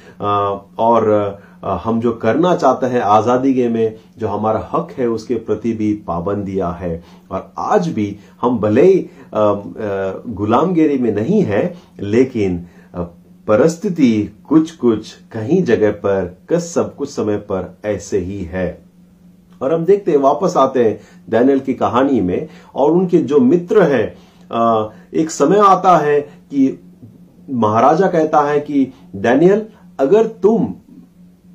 और हम जो करना चाहते हैं आज़ादी के में, जो हमारा हक है, उसके प्रति भी पाबंदियाँ है। और आज भी हम भले ही गुलामगिरी में नहीं है, लेकिन परिस्थिति कुछ कुछ कहीं जगह पर, कस सब कुछ समय पर ऐसे ही है। और हम देखते हैं, वापस आते हैं डैनियल की कहानी में, और उनके जो मित्र हैं एक समय आता है कि महाराजा कहता है कि, डैनियल, अगर तुम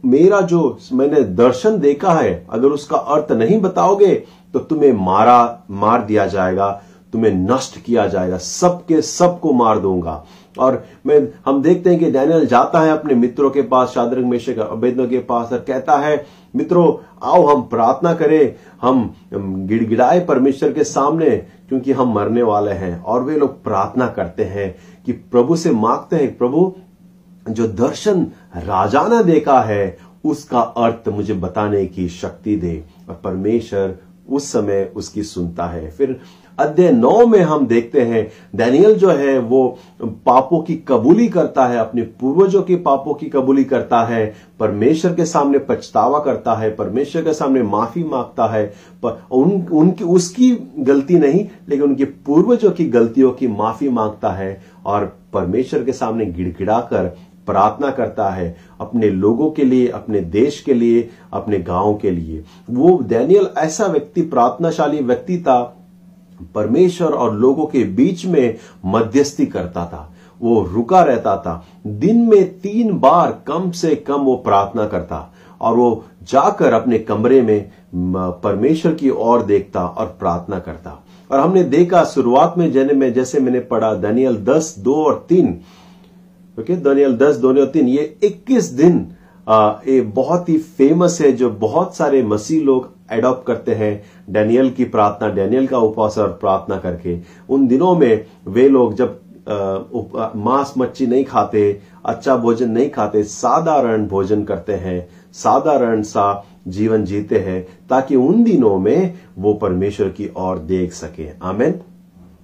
मेरा जो मैंने दर्शन देखा है, अगर उसका अर्थ नहीं बताओगे तो तुम्हें मारा, मार दिया जाएगा, तुम्हें नष्ट किया जाएगा, सबके सबको मार दूँगा। और मैं, हम देखते हैं कि डैनियल जाता है अपने मित्रों के पास, शादरंग मेशक अबेदनो के पास और कहता है, मित्रों, आओ हम प्रार्थना करें, हम गिड़गिड़ाए परमेश्वर के सामने, क्योंकि हम मरने वाले हैं। और वे लोग प्रार्थना करते हैं कि प्रभु से मांगते हैं, प्रभु, जो दर्शन राजा ने देखा है, उसका अर्थ मुझे बताने की शक्ति दे। और परमेश्वर उस समय उसकी सुनता है। फिर अध्याय नौ में हम देखते हैं डैनियल जो है, वो पापों की कबूली करता है, अपने पूर्वजों के पापों की कबूली करता है, परमेश्वर के सामने पछतावा करता है, परमेश्वर के सामने माफ़ी माँगता है, पर उन, उनकी, उसकी गलती नहीं, लेकिन उनके पूर्वजों की गलतियों की माफ़ी माँगता है और परमेश्वर के सामने गिड़गिड़ा कर प्रार्थना करता है, अपने लोगों के लिए, अपने देश के लिए, अपने गाँव के लिए। वो डैनियल ऐसा व्यक्ति, प्रार्थनाशाली व्यक्ति था परमेश्वर और लोगों के बीच में मध्यस्थी करता था। वो रुका रहता था। दिन में तीन बार कम से कम वो प्रार्थना करता और वो जाकर अपने कमरे में परमेश्वर की ओर देखता और प्रार्थना करता। और हमने देखा शुरुआत में जने, में जैसे मैंने पढ़ा दनियल दस, दो और तीन। ओके दनियल दस, दो और तीन, ये इक्कीस दिन ये बहुत ही फ़ेमस है जो बहुत सारे मसीह लोग एडॉप्ट करते हैं। डैनियल की प्रार्थना डैनियल का उपवास और प्रार्थना करके। उन दिनों में वे लोग जब मांस मच्छी नहीं खाते अच्छा भोजन नहीं खाते, साधारण भोजन करते हैं। साधारण सा जीवन जीते हैं ताकि उन दिनों में वो परमेश्वर की ओर देख सके। आमेन।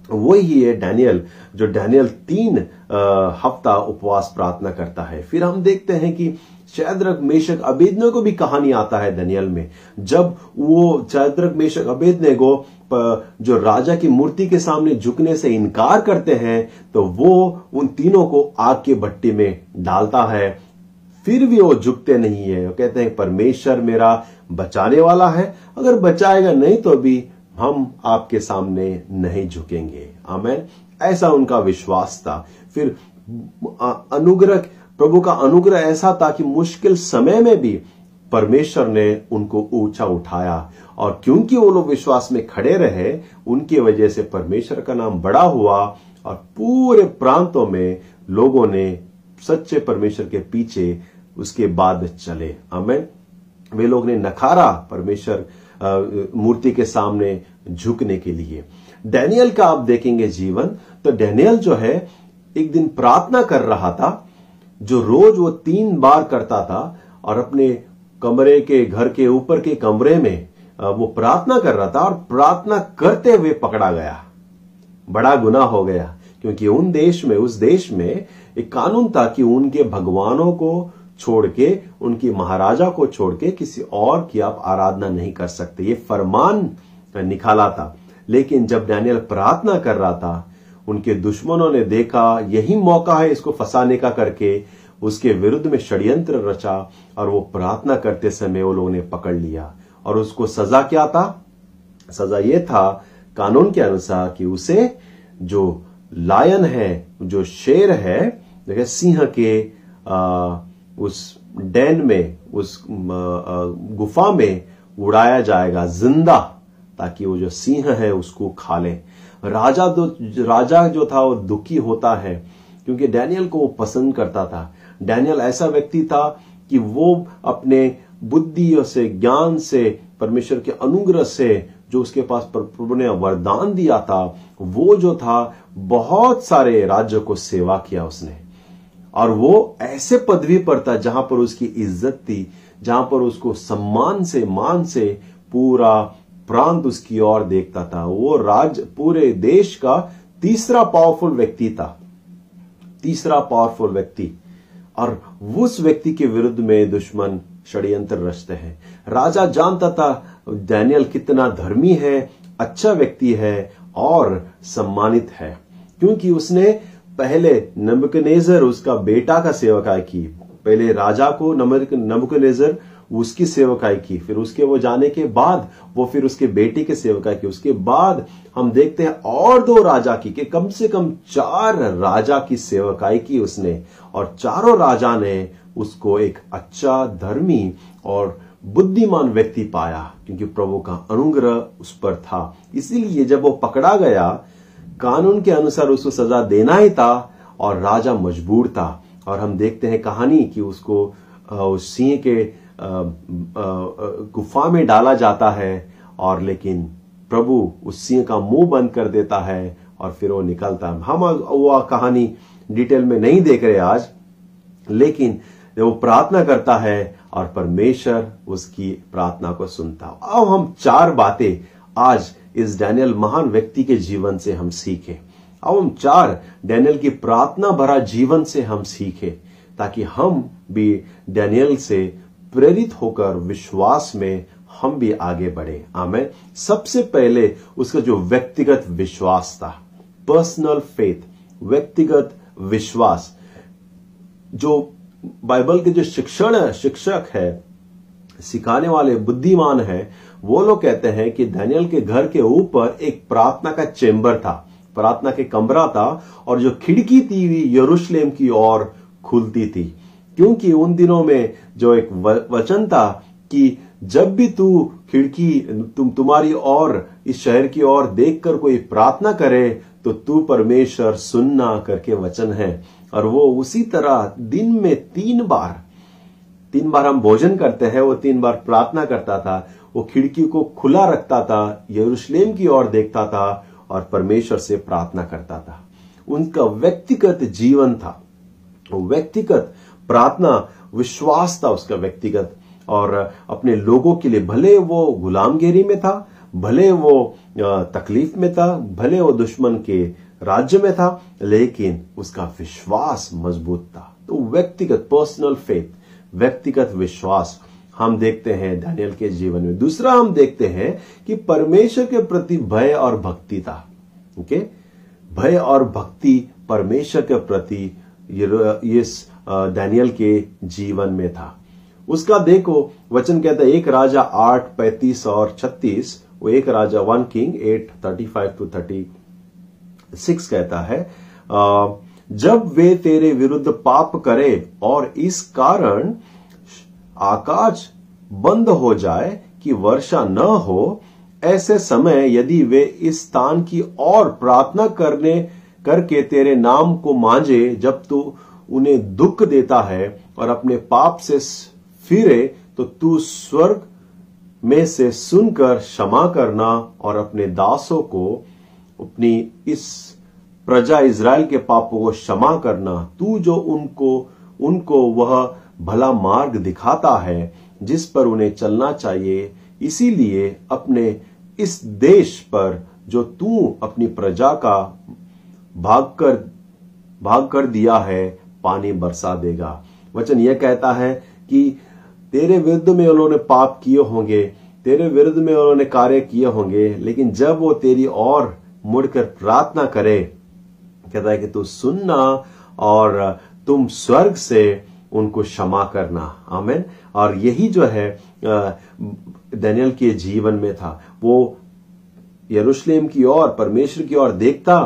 वही है डैनियल जो डैनियल तीन हफ़्ता उपवास प्रार्थना करता है। फिर हम देखते हैं कि चैद्रक मेशक अबेदने को भी कहानी आता है दनियल में। जब वो चैद्रक मेशक अबेदने को जो राजा की मूर्ति के सामने झुकने से इनकार करते हैं तो वो उन तीनों को आग के भट्टी में डालता है। फिर भी वो झुकते नहीं है। वो कहते हैं, परमेश्वर मेरा बचाने वाला है। अगर बचाएगा नहीं तो भी हम आपके सामने नहीं झुकेंगे। आमेन। ऐसा उनका विश्वास था। फिर अनुग्रह प्रभु का अनुग्रह ऐसा था कि मुश्किल समय में भी परमेश्वर ने उनको ऊँचा उठाया। और क्योंकि वो लोग विश्वास में खड़े रहे, उनकी वजह से परमेश्वर का नाम बड़ा हुआ और पूरे प्रांतों में लोगों ने सच्चे परमेश्वर के पीछे उसके बाद चले। हमें वे लोग ने नखारा परमेश्वर मूर्ति के सामने झुकने के लिए। डैनियल का आप देखेंगे जीवन। तो डैनियल जो है, एक दिन प्रार्थना कर रहा था। जो रोज वो तीन बार करता था और अपने कमरे के, घर के ऊपर के कमरे में वो प्रार्थना कर रहा था और प्रार्थना करते हुए पकड़ा गया। बड़ा गुना हो गया, क्योंकि उन देश में, उस देश में एक कानून था कि उनके भगवानों को छोड़ के, उनकी महाराजा को छोड़ के किसी और की आप आराधना नहीं कर सकते। ये फरमान निकाला था। लेकिन जब डैनियल प्रार्थना कर रहा था उनके दुश्मनों ने देखा यही मौका है इसको फंसाने का करके। उसके विरुद्ध में षड्यंत्र रचा और वो प्रार्थना करते समय वो लोगों ने पकड़ लिया। और उसको सजा क्या था? सजा ये था कानून के अनुसार कि उसे जो लायन है जो शेर है देखिए सिंह के आ, उस डैन में उस गुफा में उड़ाया जाएगा ज़िंदा ताकि वो जो सिंह है उसको खा ले। राजा तो राजा जो था वो दुखी होता है, क्योंकि डैनियल को वो पसंद करता था। डैनियल ऐसा व्यक्ति था कि वो अपने बुद्धि से, ज्ञान से, परमेश्वर के अनुग्रह से, जो उसके पास प्रभु ने वरदान दिया था, वो जो था, बहुत सारे राज्यों को सेवा किया उसने। और वो ऐसे पदवी पर था जहाँ पर उसकी इज़्ज़त थी, जहाँ पर उसको सम्मान से, मान से पूरा प्रांत उसकी ओर देखता था। वो राज पूरे देश का तीसरा पावरफुल व्यक्ति था। तीसरा पावरफुल व्यक्ति। और उस व्यक्ति के विरुद्ध में दुश्मन षड्यंत्र रचते हैं। राजा जानता था, डैनियल कितना धर्मी है अच्छा व्यक्ति है और सम्मानित है। क्योंकि उसने पहले नबुकनेजर उसका बेटा का सेवकाई की। पहले राजा को नबुकनेजर उसकी सेवकाई की। फिर उसके वो जाने के बाद, वो फिर उसके बेटे की सेवकाई की। उसके बाद हम देखते हैं और दो राजा की, कि कम से कम चार राजा की सेवकाई की उसने। और चारों राजा ने उसको एक अच्छा धर्मी और बुद्धिमान व्यक्ति पाया, क्योंकि प्रभु का अनुग्रह उस पर था। इसीलिए जब वो पकड़ा गया, कानून के अनुसार उसको सजा देना ही था और राजा मजबूर था। और हम देखते हैं कहानी कि उसको उस सिंह के गुफा में डाला जाता है और लेकिन प्रभु उस सिंह का मुँह बंद कर देता है और फिर वो निकलता है। हम वो कहानी डिटेल में नहीं देख रहे आज, लेकिन वो प्रार्थना करता है और परमेश्वर उसकी प्रार्थना को सुनता अब हम चार बातें आज इस डैनियल महान व्यक्ति के जीवन से हम सीखें। अब हम चार, डैनियल की प्रार्थना भरा जीवन से हम सीखें, ताकि हम भी डैनियल से प्रेरित होकर विश्वास में हम भी आगे बढ़े। आमें सबसे पहले उसका जो व्यक्तिगत विश्वास था पर्सनल फेथ व्यक्तिगत विश्वास, जो बाइबल के जो शिक्षण है, शिक्षक है, सिखाने वाले बुद्धिमान है, वो लोग कहते हैं कि धनियल के घर के ऊपर एक प्रार्थना का चेंबर था। प्रार्थना के कमरा था और जो खिड़की थी यरूशलेम की ओर खुलती थी। क्योंकि उन दिनों में जो एक वचन था कि जब भी तू खिड़की, तुम, तुम्हारी और इस शहर की ओर देखकर कोई प्रार्थना करे तो तू परमेश्वर सुनना करके वचन है। और वो उसी तरह दिन में तीन बार तीन बार हम भोजन करते हैं, वो तीन बार प्रार्थना करता था, वो खिड़की को खुला रखता था, यरूशलेम की ओर देखता था और परमेश्वर से प्रार्थना करता था। उनका व्यक्तिगत जीवन था। व्यक्तिगत प्रार्थना विश्वास था उसका व्यक्तिगत। और अपने लोगों के लिए भले वो गुलामगिरी में था भले वो तकलीफ़ में था भले वो दुश्मन के राज्य में था लेकिन उसका विश्वास मज़बूत था। तो व्यक्तिगत पर्सनल फेथ व्यक्तिगत विश्वास। हम देखते हैं दानियल के जीवन में। दूसरा हम देखते हैं कि परमेश्वर के प्रति भय और भक्ति था। ओके? भय और भक्ति परमेश्वर के प्रति। ये, इस दानियल के जीवन में था। उसका देखो, वचन कहता है, एक राजा आठ, पैतीस और छत्तीस, वो एक राजा one king, eight, thirty five to thirty six कहता है जब वे तेरे विरुद्ध पाप करे और इस कारण आकाश बंद हो जाए कि वर्षा न हो, ऐसे समय यदि वे इस स्थान की और प्रार्थना करने, करके तेरे नाम को मांझे, जब तू उन्हें दुख देता है और अपने पाप से फिरे तो तू स्वर्ग में से सुनकर क्षमा करना और अपने दासों को, अपनी इस प्रजा इसराइल के पापों को क्षमा करना। तू जो उनको उनको वह भला मार्ग दिखाता है, जिस पर उन्हें चलना चाहिए, इसीलिए अपने इस देश पर जो तू अपनी प्रजा का भाग कर भाग कर दिया है पानी बरसा देगा। वचन यह कहता है कि तेरे विरुद्ध में उन्होंने पाप किए होंगे, तेरे विरुद्ध में उन्होंने कार्य किए होंगे, लेकिन जब वो तेरी और मुड़कर प्रार्थना करे, कहता है कि तू सुनना और तुम स्वर्ग से उनको क्षमा करना। आमेन। और यही जो है डैनियल के जीवन में था। वो यरूशलेम की ओर, परमेश्वर की ओर देखता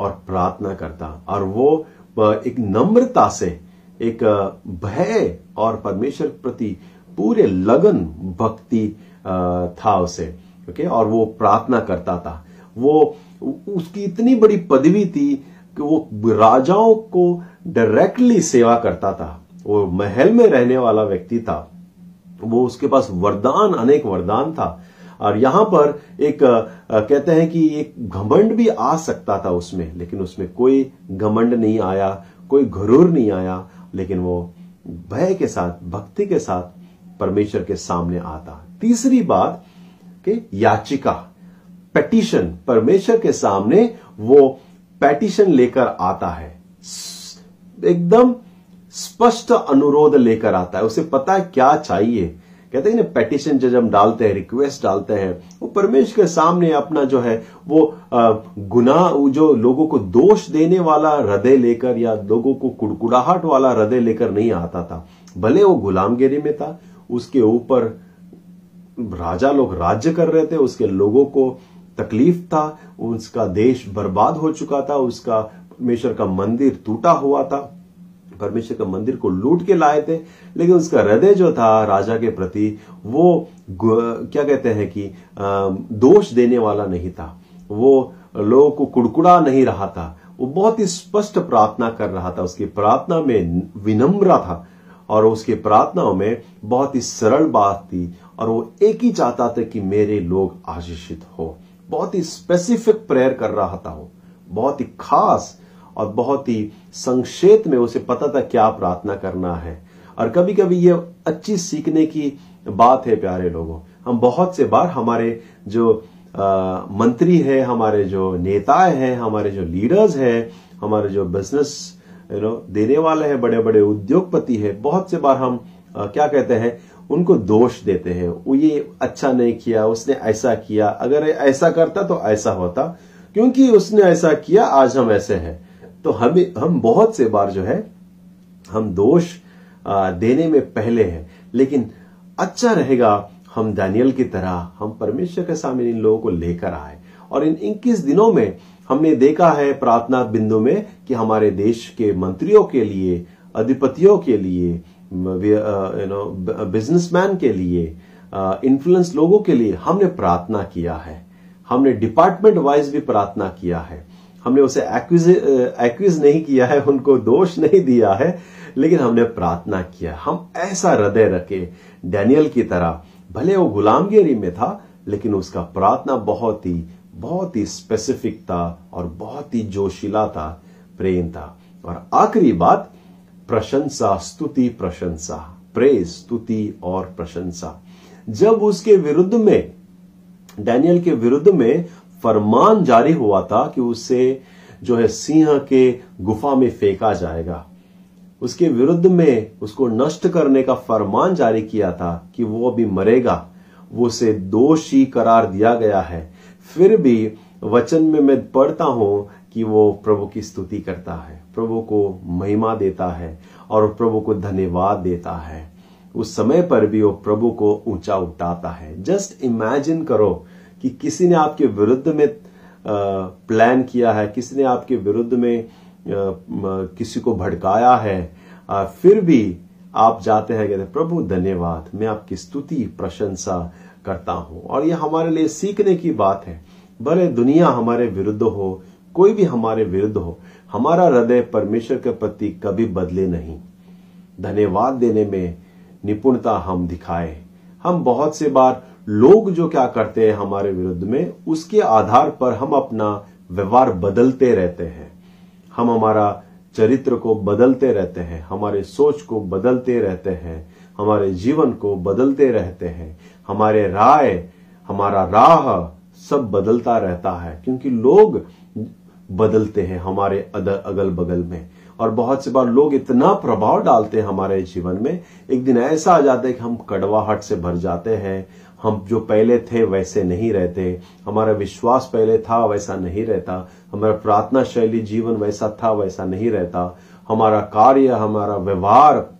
और प्रार्थना करता। और वो एक नम्रता से, एक भय और परमेश्वर प्रति पूरे लगन, भक्ति था उसे, ओके? और वो प्रार्थना करता था। वो उसकी इतनी बड़ी पदवी थी कि वो राजाओं को डायरेक्टली सेवा करता था। वो महल में रहने वाला व्यक्ति था। वो उसके पास वरदान, अनेक वरदान था। और यहाँ पर एक कहते हैं कि एक घमंड भी आ सकता था उसमें, लेकिन उसमें कोई घमंड नहीं आया, कोई घरूर नहीं आया, लेकिन वो भय के साथ, भक्ति के साथ परमेश्वर के सामने आता। तीसरी बात कि याचिका पेटिशन परमेश्वर के सामने वो पेटिशन लेकर आता है। एकदम स्पष्ट अनुरोध लेकर आता है। उसे पता है क्या चाहिए। कहते हैं ना पेटिशन जब हम डालते हैं रिक्वेस्ट डालते हैं, वो परमेश्वर के सामने अपना जो है, वो गुनाह जो लोगों को दोष देने वाला हृदय लेकर या लोगों को कुड़कुड़ाहट वाला हृदय लेकर नहीं आता था। भले वो गुलामगिरी में था, उसके ऊपर राजा लोग राज्य कर रहे थे, उसके लोगों को तकलीफ़ था, उसका देश बर्बाद हो चुका था, उसका, परमेश्वर का मंदिर टूटा हुआ था। परमेश्वर का मंदिर को लूट के लाए थे, लेकिन उसका हृदय जो था राजा के प्रति, वो क्या कहते हैं कि दोष देने वाला नहीं था। वो लोगों को कुड़कुड़ा नहीं रहा था। वो बहुत ही स्पष्ट प्रार्थना कर रहा था। उसकी प्रार्थना में विनम्र था और उसकी प्रार्थनाओं में बहुत ही सरल बात थी और वो एक ही चाहता था कि मेरे लोग आशीषित हो। बहुत ही स्पेसिफिक प्रेयर कर रहा था वो। बहुत ही खास और बहुत ही संक्षेप में उसे पता था क्या प्रार्थना करना है। और कभी कभी ये अच्छी सीखने की बात है प्यारे लोगों। हम बहुत से बार हमारे जो आ, मंत्री है हमारे जो नेता है हमारे जो लीडर्स है हमारे जो बिज़नेस यू नो देने वाले हैं बड़े बड़े उद्योगपति है बहुत से बार हम आ, क्या कहते हैं उनको दोष देते हैं। वो ये अच्छा नहीं किया उसने ऐसा किया। अगर ऐसा करता तो ऐसा होता। क्योंकि उसने ऐसा किया आज हम ऐसे हैं। तो हम हम बहुत से बार जो है, हम दोष देने में पहले हैं। लेकिन अच्छा रहेगा हम दानियल की तरह, हम परमेश्वर के सामने इन लोगों को लेकर आए। और इन इक्कीस दिनों में हमने देखा है प्रार्थना बिंदु में कि हमारे देश के मंत्रियों के लिए, अधिपतियों के लिए यू नो बिजनेसमैन के लिए इन्फ्लुएंस लोगों के लिए हमने प्रार्थना किया है। हमने डिपार्टमेंट वाइज भी प्रार्थना किया है। हमने उसे एक्विज नहीं किया है, उनको दोष नहीं दिया है, लेकिन हमने प्रार्थना किया। हम ऐसा हृदय रखे, डैनियल की तरह। भले वो गुलामगिरी में था, लेकिन उसका प्रार्थना बहुत ही बहुत ही स्पेसिफिक था और बहुत ही जोशीला था, प्रेम था। और आखिरी बात, प्रशंसा, स्तुति, प्रशंसा। प्रेज स्तुति और प्रशंसा। जब उसके विरुद्ध में, डैनियल के विरुद्ध में फरमान जारी हुआ था कि उसे जो है सिंह के गुफा में फेंका जाएगा। उसके विरुद्ध में उसको नष्ट करने का फरमान जारी किया था कि वो अभी मरेगा। वो उसे दोषी करार दिया गया है। फिर भी वचन में मैं पढ़ता हूँ कि वो प्रभु की स्तुति करता है, प्रभु को महिमा देता है और प्रभु को धन्यवाद देता है। उस समय पर भी वो प्रभु को ऊँचा उठाता है। जस्ट इमेजिन करो कि किसी ने आपके विरुद्ध में प्लान किया है, किसी ने आपके विरुद्ध में किसी को भड़काया है फिर भी आप जाते हैं, कहते प्रभु, धन्यवाद, मैं आपकी स्तुति, प्रशंसा करता हूँ। और यह हमारे लिए सीखने की बात है। भले दुनिया हमारे विरुद्ध हो, कोई भी हमारे विरुद्ध हो, हमारा हृदय परमेश्वर के प्रति कभी बदले नहीं। धन्यवाद देने में निपुणता हम दिखाए। हम बहुत से बार लोग जो क्या करते हैं हमारे विरुद्ध में, उसके आधार पर हम अपना व्यवहार बदलते रहते हैं। हम हमारा चरित्र को बदलते रहते हैं, हमारे सोच को बदलते रहते हैं, हमारे जीवन को बदलते रहते हैं, हमारे राय, हमारा राह सब बदलता रहता है, क्योंकि लोग बदलते हैं हमारे अगल बगल में। और बहुत से बार लोग इतना प्रभाव डालते हैं हमारे जीवन में, एक दिन ऐसा आ जाता है कि हम कड़वाहट से भर जाते हैं हम जो पहले थे वैसे नहीं रहते। हमारा विश्वास पहले था, वैसा नहीं रहता। हमारा प्रार्थना शैली, जीवन वैसा था, वैसा नहीं रहता। हमारा कार्य, हमारा व्यवहार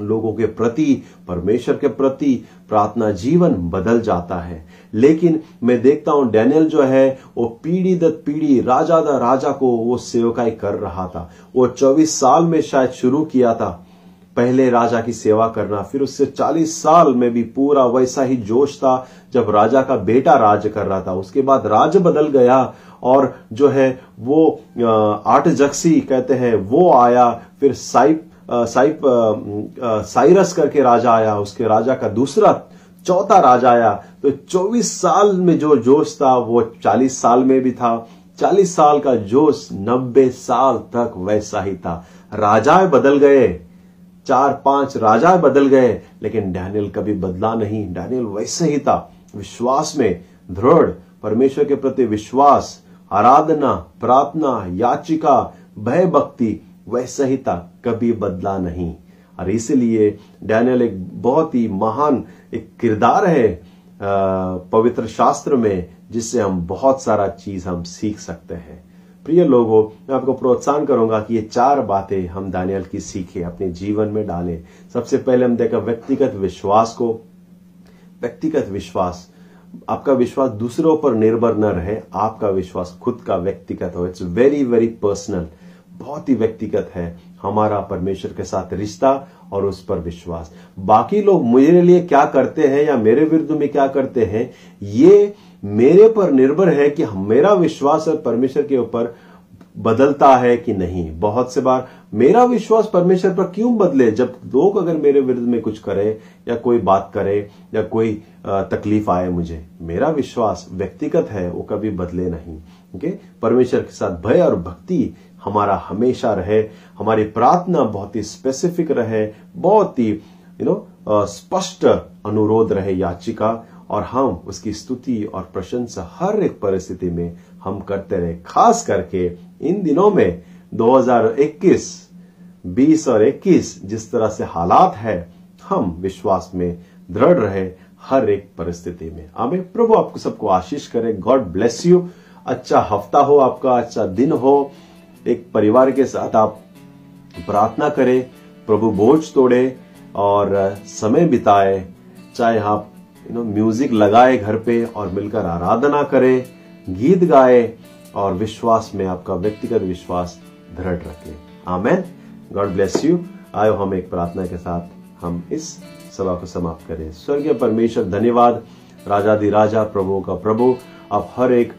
लोगों के प्रति, परमेश्वर के प्रति, प्रार्थना जीवन बदल जाता है। लेकिन मैं देखता हूँ, डैनियल जो है, वो पीढ़ी दर पीढ़ी, राजा दर राजा को वो सेवकाई कर रहा था। वो 24 साल में शायद शुरू किया था। पहले राजा की सेवा करना, फिर उससे 40 साल में भी पूरा वैसा ही जोश था जब राजा का बेटा राज कर रहा था। उसके बाद राज बदल गया और जो है वो आठ जक्सी कहते हैं, वो आया, फिर साइप साइप साइरस करके राजा आया, उसके राजा का दूसरा, चौथा राजा आया। तो 24 साल में जो जोश था, वो 40 साल में भी था। 40 साल का जोश 90 साल तक वैसा ही था। राजाएँ बदल गए। चार पाँच राजा बदल गए, लेकिन डैनियल कभी बदला नहीं। डैनियल वैसे ही था, विश्वास में दृढ़। परमेश्वर के प्रति विश्वास, आराधना, प्रार्थना, याचिका भय भक्ति वैसा ही था, कभी बदला नहीं। और इसलिए डैनियल एक बहुत ही महान एक किरदार है पवित्र शास्त्र में, जिससे हम बहुत सारा चीज़ हम सीख सकते हैं। प्रिय लोगों, मैं आपको प्रोत्साहन करूँगा कि ये चार बातें हम दानियल की सीखे, अपने जीवन में डालें। सबसे पहले हम देखा व्यक्तिगत विश्वास को। व्यक्तिगत विश्वास, आपका विश्वास दूसरों पर निर्भर न रहे, आपका विश्वास खुद का व्यक्तिगत हो। इट्स वेरी वेरी पर्सनल बहुत ही व्यक्तिगत है हमारा परमेश्वर के साथ रिश्ता और उस पर विश्वास। बाकी लोग मेरे लिए क्या करते हैं या मेरे विरुद्ध में क्या करते हैं, ये मेरे पर निर्भर है कि मेरा विश्वास परमेश्वर के ऊपर बदलता है कि नहीं। बहुत से बार मेरा विश्वास परमेश्वर पर क्यों बदले? जब लोग अगर मेरे विरुद्ध में कुछ करे या कोई बात करे या कोई तकलीफ़ आए मुझे, मेरा विश्वास व्यक्तिगत है, वो कभी बदले नहीं। ओके? परमेश्वर के साथ भय और भक्ति हमारा हमेशा रहे। हमारी प्रार्थना बहुत ही स्पेसिफिक रहे, बहुत ही यू नो स्पष्ट अनुरोध रहे, याचिका। और हम उसकी स्तुति और प्रशंसा हर एक परिस्थिति में हम करते रहे। खास करके इन दिनों में 2021 20 और 21 जिस तरह से हालात है, हम विश्वास में दृढ़ रहे हर एक परिस्थिति में। आमे प्रभु आपको सबको आशीष करे। God bless you. अच्छा हफ़्ता हो आपका अच्छा दिन हो। एक परिवार के साथ आप प्रार्थना करें, प्रभु बोझ तोड़े और समय बिताए। चाहे आप यू नो म्यूज़िक लगाए घर पे और मिलकर आराधना करें, गीत गाए और विश्वास में आपका व्यक्तिगत विश्वास दृढ़ रखे। आमेन। गॉड ब्लेस यू आयो हम एक प्रार्थना के साथ हम इस सभा को समाप्त करें। स्वर्गीय परमेश्वर, धन्यवाद। राजा दी राजा, प्रभु का प्रभु, आप हर एक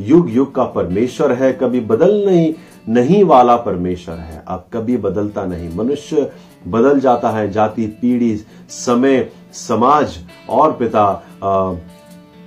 युग युग का परमेश्वर है। कभी बदल नहीं नहीं वाला परमेश्वर है। आप कभी बदलता नहीं। मनुष्य बदल जाता है, जाति, पीढ़ी, समय समाज और पिता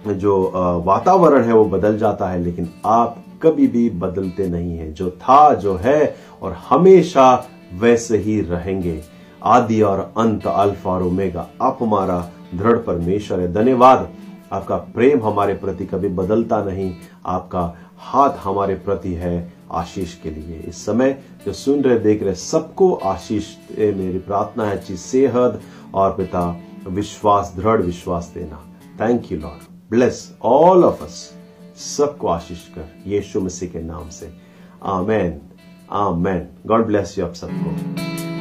जो वातावरण है वो बदल जाता है, लेकिन आप कभी भी बदलते नहीं है। जो था, जो है, और हमेशा वैसे ही रहेंगे। आदि और अंत, अल्फ़ा और ओमेगा, आप हमारा दृढ़ परमेश्वर है। धन्यवाद। आपका प्रेम हमारे प्रति कभी बदलता नहीं। आपका हाथ हमारे प्रति है आशीष के लिए। इस समय जो सुन रहे, देख रहे, सबको आशीष मेरी प्रार्थना है। सेहत और पिता विश्वास, दृढ़ विश्वास देना। Thank you Lord bless all of us सबको आशीष कर। यीशु मसीह के नाम से। Amen amen God bless you आप सबको।